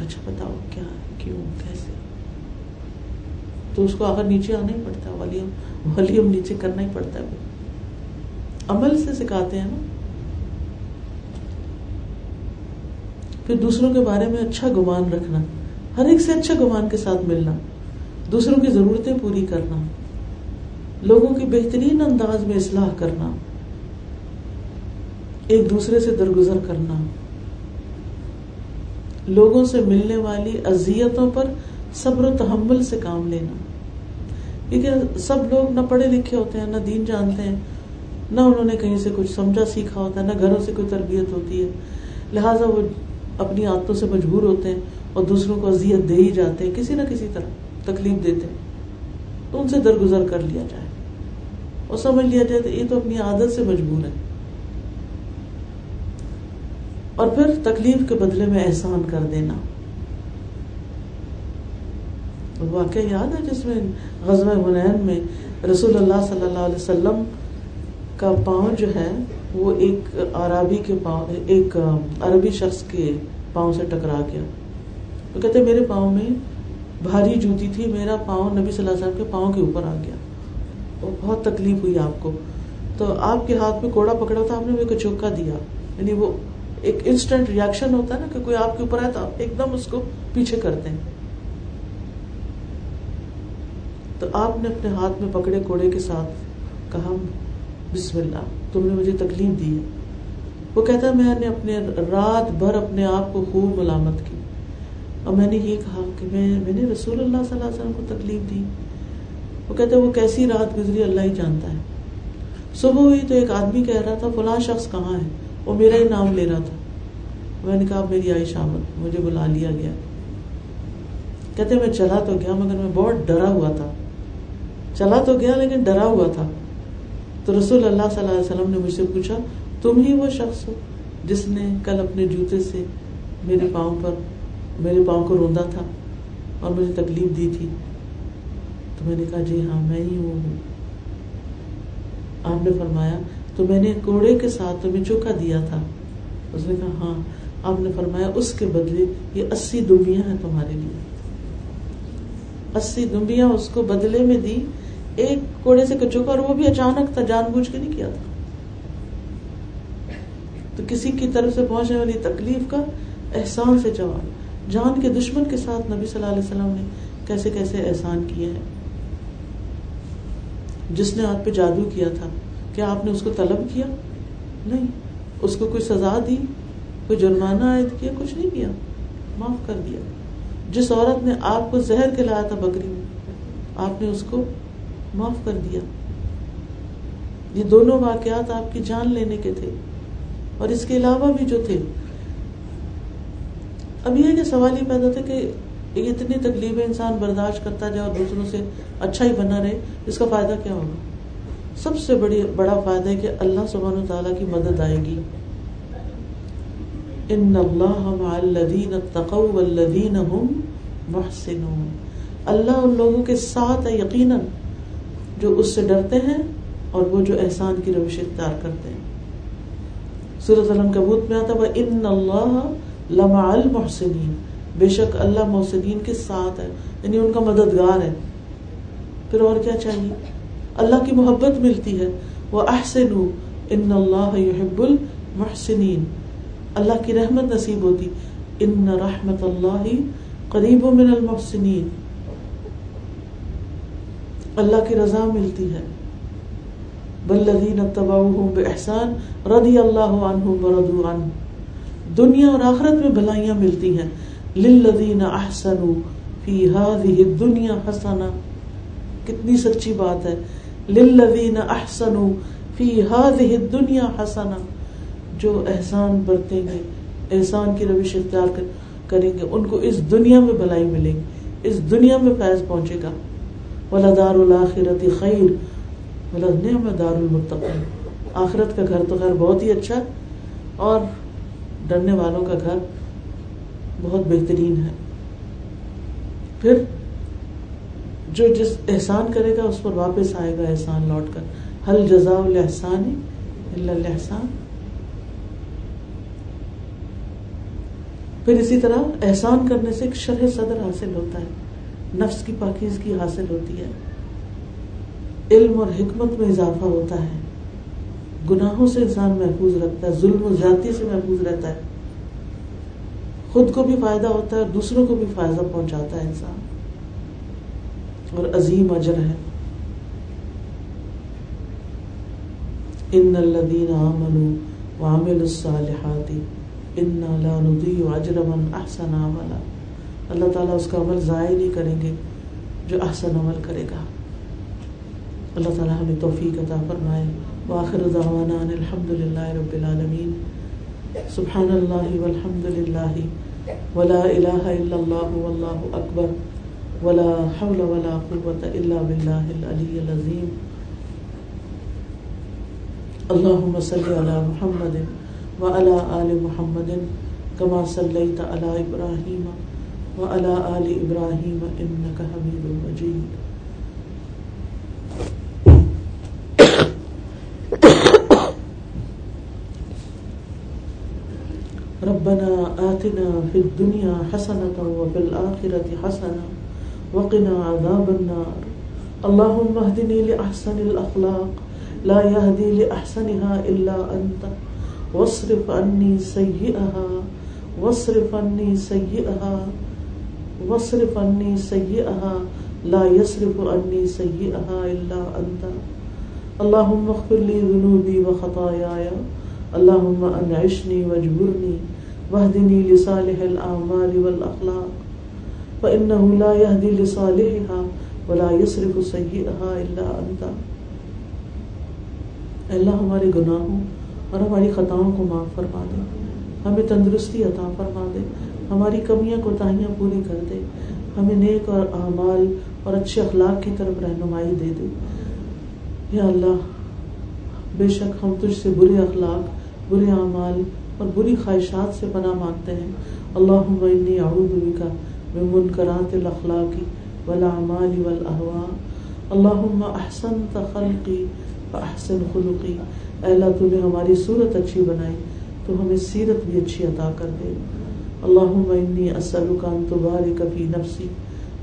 اچھا بتاؤ کیا کیوں؟ کیسے؟ تو اس کو اگر نیچے آنا ہی پڑتا ہے۔ والیوم والیوم نیچے کرنا ہی پڑتا ہے۔ عمل سے سکھاتے ہیں نا۔ پھر دوسروں کے بارے میں اچھا گمان رکھنا۔ ہر ایک سے اچھا گمان کے ساتھ ملنا۔ دوسروں کی ضرورتیں پوری کرنا۔ لوگوں کی بہترین انداز میں اصلاح کرنا، ایک دوسرے سے درگزر کرنا، لوگوں سے ملنے والی اذیتوں پر صبر و تحمل سے کام لینا۔ کیونکہ سب لوگ نہ پڑھے لکھے ہوتے ہیں، نہ دین جانتے ہیں، نہ انہوں نے کہیں سے کچھ سمجھا سیکھا ہوتا ہے، نہ گھروں سے کوئی تربیت ہوتی ہے۔ لہٰذا وہ اپنی عادتوں سے مجبور ہوتے ہیں اور دوسروں کو اذیت دے ہی جاتے ہیں، کسی نہ کسی طرح تکلیف دیتے ہیں۔ تو ان سے درگزر کر لیا جائے۔ اور سمجھ لیا جائے تو یہ تو اپنی عادت سے مجبور ہے۔ اور پھر تکلیف کے بدلے میں احسان کر دینا۔ واقعہ یاد ہے جس میں غزب حنین میں رسول اللہ صلی اللہ علیہ وسلم کا پاؤں جو ہے وہ ایک عربی کے پاؤں، ایک عربی شخص کے پاؤں سے ٹکرا گیا۔ وہ کہتے میرے پاؤں میں بھاری جوتی تھی، میرا پاؤں نبی صلی اللہ علیہ وسلم کے پاؤں کے اوپر آ گیا۔ اور بہت تکلیف ہوئی آپ کو۔ تو آپ کے ہاتھ میں کوڑا پکڑا تھا، آپ نے میرے کو چوکا دیا۔ یعنی وہ ایک انسٹنٹ ریئیکشن ہوتا ہے نا کہ کوئی آپ کے اوپر آئے تو آپ ایک دم اس کو پیچھے کرتے ہیں۔ تو آپ نے اپنے ہاتھ میں پکڑے کوڑے کے ساتھ کہا، بسم اللہ، تم نے مجھے تکلیف دی ہے۔ وہ کہتا ہے میں نے اپنے رات بھر اپنے آپ کو خوب ملامت کی۔ اور میں نے یہ کہا کہ میں میں نے رسول اللہ صلی اللہ علیہ وسلم کو تکلیف دی۔ وہ کہتے وہ کیسی رات گزری اللہ ہی جانتا ہے۔ صبح ہوئی تو ایک آدمی کہہ رہا تھا، فلاں شخص کہاں ہے؟ وہ میرا ہی نام لے رہا تھا۔ میں نے کہا میری آئی شامت مجھے بلا لیا گیا۔ کہتے میں چلا تو گیا، مگر میں بہت ڈرا ہوا تھا۔ چلا تو گیا، لیکن ڈرا ہوا تھا۔ تو رسول اللہ صلی اللہ علیہ وسلم نے مجھ سے پوچھا، تم ہی وہ شخص ہو جس نے کل اپنے جوتے سے میرے پاؤں پر، میرے پاؤں کو روندا تھا اور مجھے تکلیف دی تھی؟ تو میں نے کہا جی ہاں میں ہی وہ ہوں. آپ نے فرمایا، تو میں نے کوڑے کے ساتھ تمہیں چوکا دیا تھا. اس نے کہا ہاں آپ نے فرمایا، اس کے بدلے یہ اسی دمبیاں ہیں تمہارے لیے۔ اسی دمبیاں اس کو بدلے میں دی، ایک کوڑے سے چوکا اور وہ بھی اچانک تھا، جان بوجھ کے نہیں کیا تھا۔ تو کسی کی طرف سے پہنچنے والی تکلیف کا احسان سے جواب، جان کے دشمن کے ساتھ نبی صلی اللہ علیہ وسلم نے کیسے کیسے احسان کیے ہیں۔ جس نے آپ پہ جادو کیا تھا، کیا آپ نے اس کو طلب کیا؟ نہیں، اس کو کوئی سزا دی؟ کوئی جرمانہ عائد کیا؟ کچھ نہیں کیا، معاف کر دیا۔ جس عورت نے آپ کو زہر کھلایا تھا بکری میں، آپ نے اس کو معاف کر دیا۔ یہ دونوں واقعات آپ کی جان لینے کے تھے۔ اور اس کے علاوہ بھی جو تھے۔ اب یہ کہ سوال یہ پیدا تھا کہ اتنی تکلیفیں انسان برداشت کرتا جائے اور دوسروں سے اچھا ہی بنا رہے، اس کا فائدہ کیا ہوگا؟ سب سے بڑی، بڑا فائدہ ہے کہ اللہ سبحانہ تعالیٰ کی مدد آئے گی۔ ان اللہ مع الذین اتقوا والذین هم محسنون۔ اللہ ان لوگوں کے ساتھ ہے، یقیناً، جو اس سے ڈرتے ہیں اور وہ جو احسان کی روش اختیار کرتے ہیں۔ سورۃ العنکبوت میں آتا ہے ان اللہ لمع المحسنین بے شک اللہ محسنین کے ساتھ ہے یعنی ان کا مددگار ہے۔ پھر اور کیا چاہیے؟ اللہ کی محبت ملتی ہے۔ وہ احسن ان اللہ يحب المحسنین اللہ کی رحمت نصیب ہوتی۔ ان رحمت اللہ قریب من المحسنین اللہ کی رضا ملتی ہے۔ بلدین اتبعوهم باحسان رضی اللہ عنہم ورضوا عنہ دنیا اور آخرت میں بھلائیاں ملتی ہیں۔ للذین احسنوا فی هذه الدنیا حسنا کتنی سچی بات ہے۔ للذین احسنوا فی هذه الدنیا حسنا جو احسان برتیں گے، احسان کی روش اختیار کریں گے۔ ان کو اس دنیا میں بھلائی ملے گی۔ اس دنیا میں فیض پہنچے گا۔ ولدار الاخرت خیر۔ ولد نعم دار المتقین آخرت کا گھر تو خیر بہت ہی اچھا اور ڈرنے والوں کا گھر بہت بہترین ہے۔ پھر جو جس احسان کرے گا، اس پر واپس آئے گا احسان لوٹ کر۔ حل جزا الحسان الحسان پھر اسی طرح احسان کرنے سے ایک شرح صدر حاصل ہوتا ہے۔ نفس کی پاکیزگی حاصل ہوتی ہے۔ علم اور حکمت میں اضافہ ہوتا ہے۔ گناہوں سے انسان محفوظ رکھتا ہے، ظلم و زیادتی سے محفوظ رہتا ہے۔ خود کو بھی فائدہ ہوتا ہے اور دوسروں کو بھی فائدہ پہنچاتا ہے انسان۔ اور عظیم اجر ہے۔ ان الذين امنوا وعملوا الصالحات انا لا نضيع اجر من احسن عملا۔ اللہ تعالیٰ اس کا عمل ضائع نہیں کریں گے جو احسن عمل کرے گا۔ اللہ تعالیٰ ہمیں توفیق عطا فرمائے۔ واخر دعوانا ان الحمد للہ رب العالمین سبحان اللہ والحمد للہ ولا الہ الا اللہ واللہ اکبر ولا حول ولا قوة الا باللہ العلی العظیم اللہم صلی علی محمد وعلى آل محمد كما صليت على إبراهيم وعلى آل إبراهيم إنك حميد مجيد ربنا آتنا في الدنيا حسنة وفي الآخرة حسنة وقنا عذاب النار. اللهم اهدني لأحسن الأخلاق، لا يهدي لأحسنها إلا أنت. واصرف عني سيئها، واصرف عني سيئها، واصرف عني سيئها، لا يصرف عني سيئها إلا أنت. اللهم اغفر لي ذنوبي وخطاياي، اللهم أنعشني واجبرني واهدني لصالح الأعمال والأخلاق، فإنه لا يهدي لصالحها ولا يصرف سيئها إلا أنت. اللہ ہمارے گناہوں اور ہماری خطاؤں کو معاف فرما دے، ہمیں تندرستی عطا فرما دے، ہماری کمیاں کوتاہیاں پوری کر دے، ہمیں نیک اور اعمال اور اچھے اخلاق کی طرف رہنمائی دے دے۔ یا اللہ، بے شک ہم تجھ سے برے اخلاق، برے اعمال اور بری خواہشات سے پناہ مانگتے ہیں۔ اللہ انی اعوذ بکا من منکرات الاخلاقی والاعمال والاہواء اللہم احسن خلقی فاحسن خلقی۔ اے اللہ، تو نے ہماری صورت اچھی بنائی، تو ہمیں سیرت بھی اچھی عطا کر دے۔ اللہم انی اسألک ان تبارک فی نفسی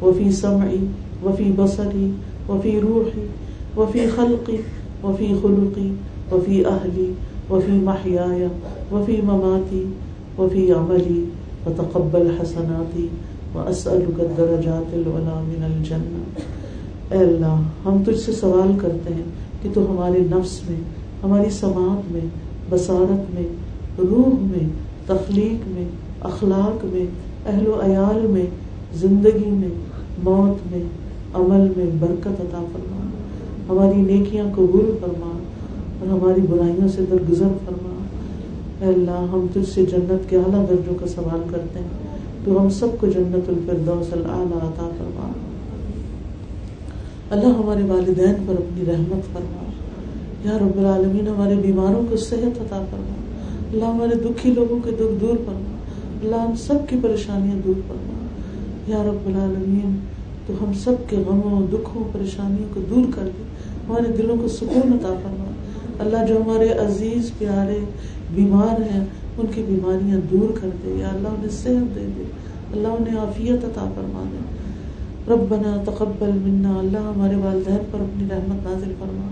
وفی سمعی وفی بصری وفی روحی وفی خلقی وفی خلقی وفی اہلی وفی محیایا۔ وفی مماتی وفی عملی وتقبل حسناتی واسألک الدرجات العلا من الجنہ اے اللہ، ہم تجھ سے سوال کرتے ہیں کہ تو ہمارے نفس میں، ہماری سماعت میں، بصارت میں، روح میں، تخلیق میں، اخلاق میں، اہل و عیال میں، زندگی میں، موت میں، عمل میں برکت عطا فرما۔ ہماری نیکیاں قبول فرما اور ہماری برائیوں سے درگزر فرما۔ اے اللہ، ہم تجھ سے جنت کے اعلیٰ درجوں کا سوال کرتے ہیں۔ تو ہم سب کو جنت الفردوس العلیٰ عطا فرما۔ اللہ ہمارے والدین پر اپنی رحمت فرما۔ یا رب العالمین، ہمارے بیماروں کو صحت عطا فرما۔ اللہ ہمارے دکھی لوگوں کے دکھ دور فرما۔ اللہ ہم سب کی پریشانیاں دور فرما۔ یا رب العالمین، تو ہم سب کے غموں، دکھوں، پریشانیوں کو دور کر دے۔ ہمارے دلوں کو سکون عطا فرما۔ اللہ جو ہمارے عزیز، پیارے بیمار ہیں، ان کی بیماریاں دور کر دے، یا اللہ انہیں صحت دے دے، اللہ انہیں عافیت عطا فرما دے۔ ربنا تقبل منا، اللہ ہمارے والدین پر اپنی رحمت نازل فرما۔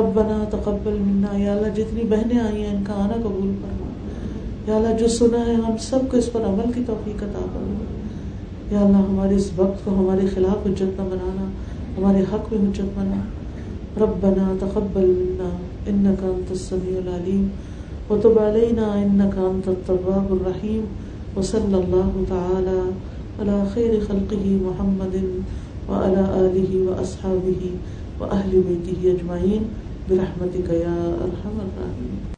ربنا تقبل منا، یا اللہ جتنی بہنیں آئی ہیں، ان کا آنا قبول فرما۔ یا اللہ جو سنا ہے، ہم سب کو اس پر عمل کی توفیق عطا فرما۔ یا اللہ ہمارے اس وقت کو ہمارے خلاف حجت نہ بنانا، ہمارے حق میں حجت بنا۔ ربنا تقبل منا انك انت السميع العليم وتب علينا انك انت التواب الرحيم، وصلى الله تعالى على خير خلقه محمد وعلى آله وأصحابه وأهل بيته أجمعين. برحمتك يا أرحم الراحمين.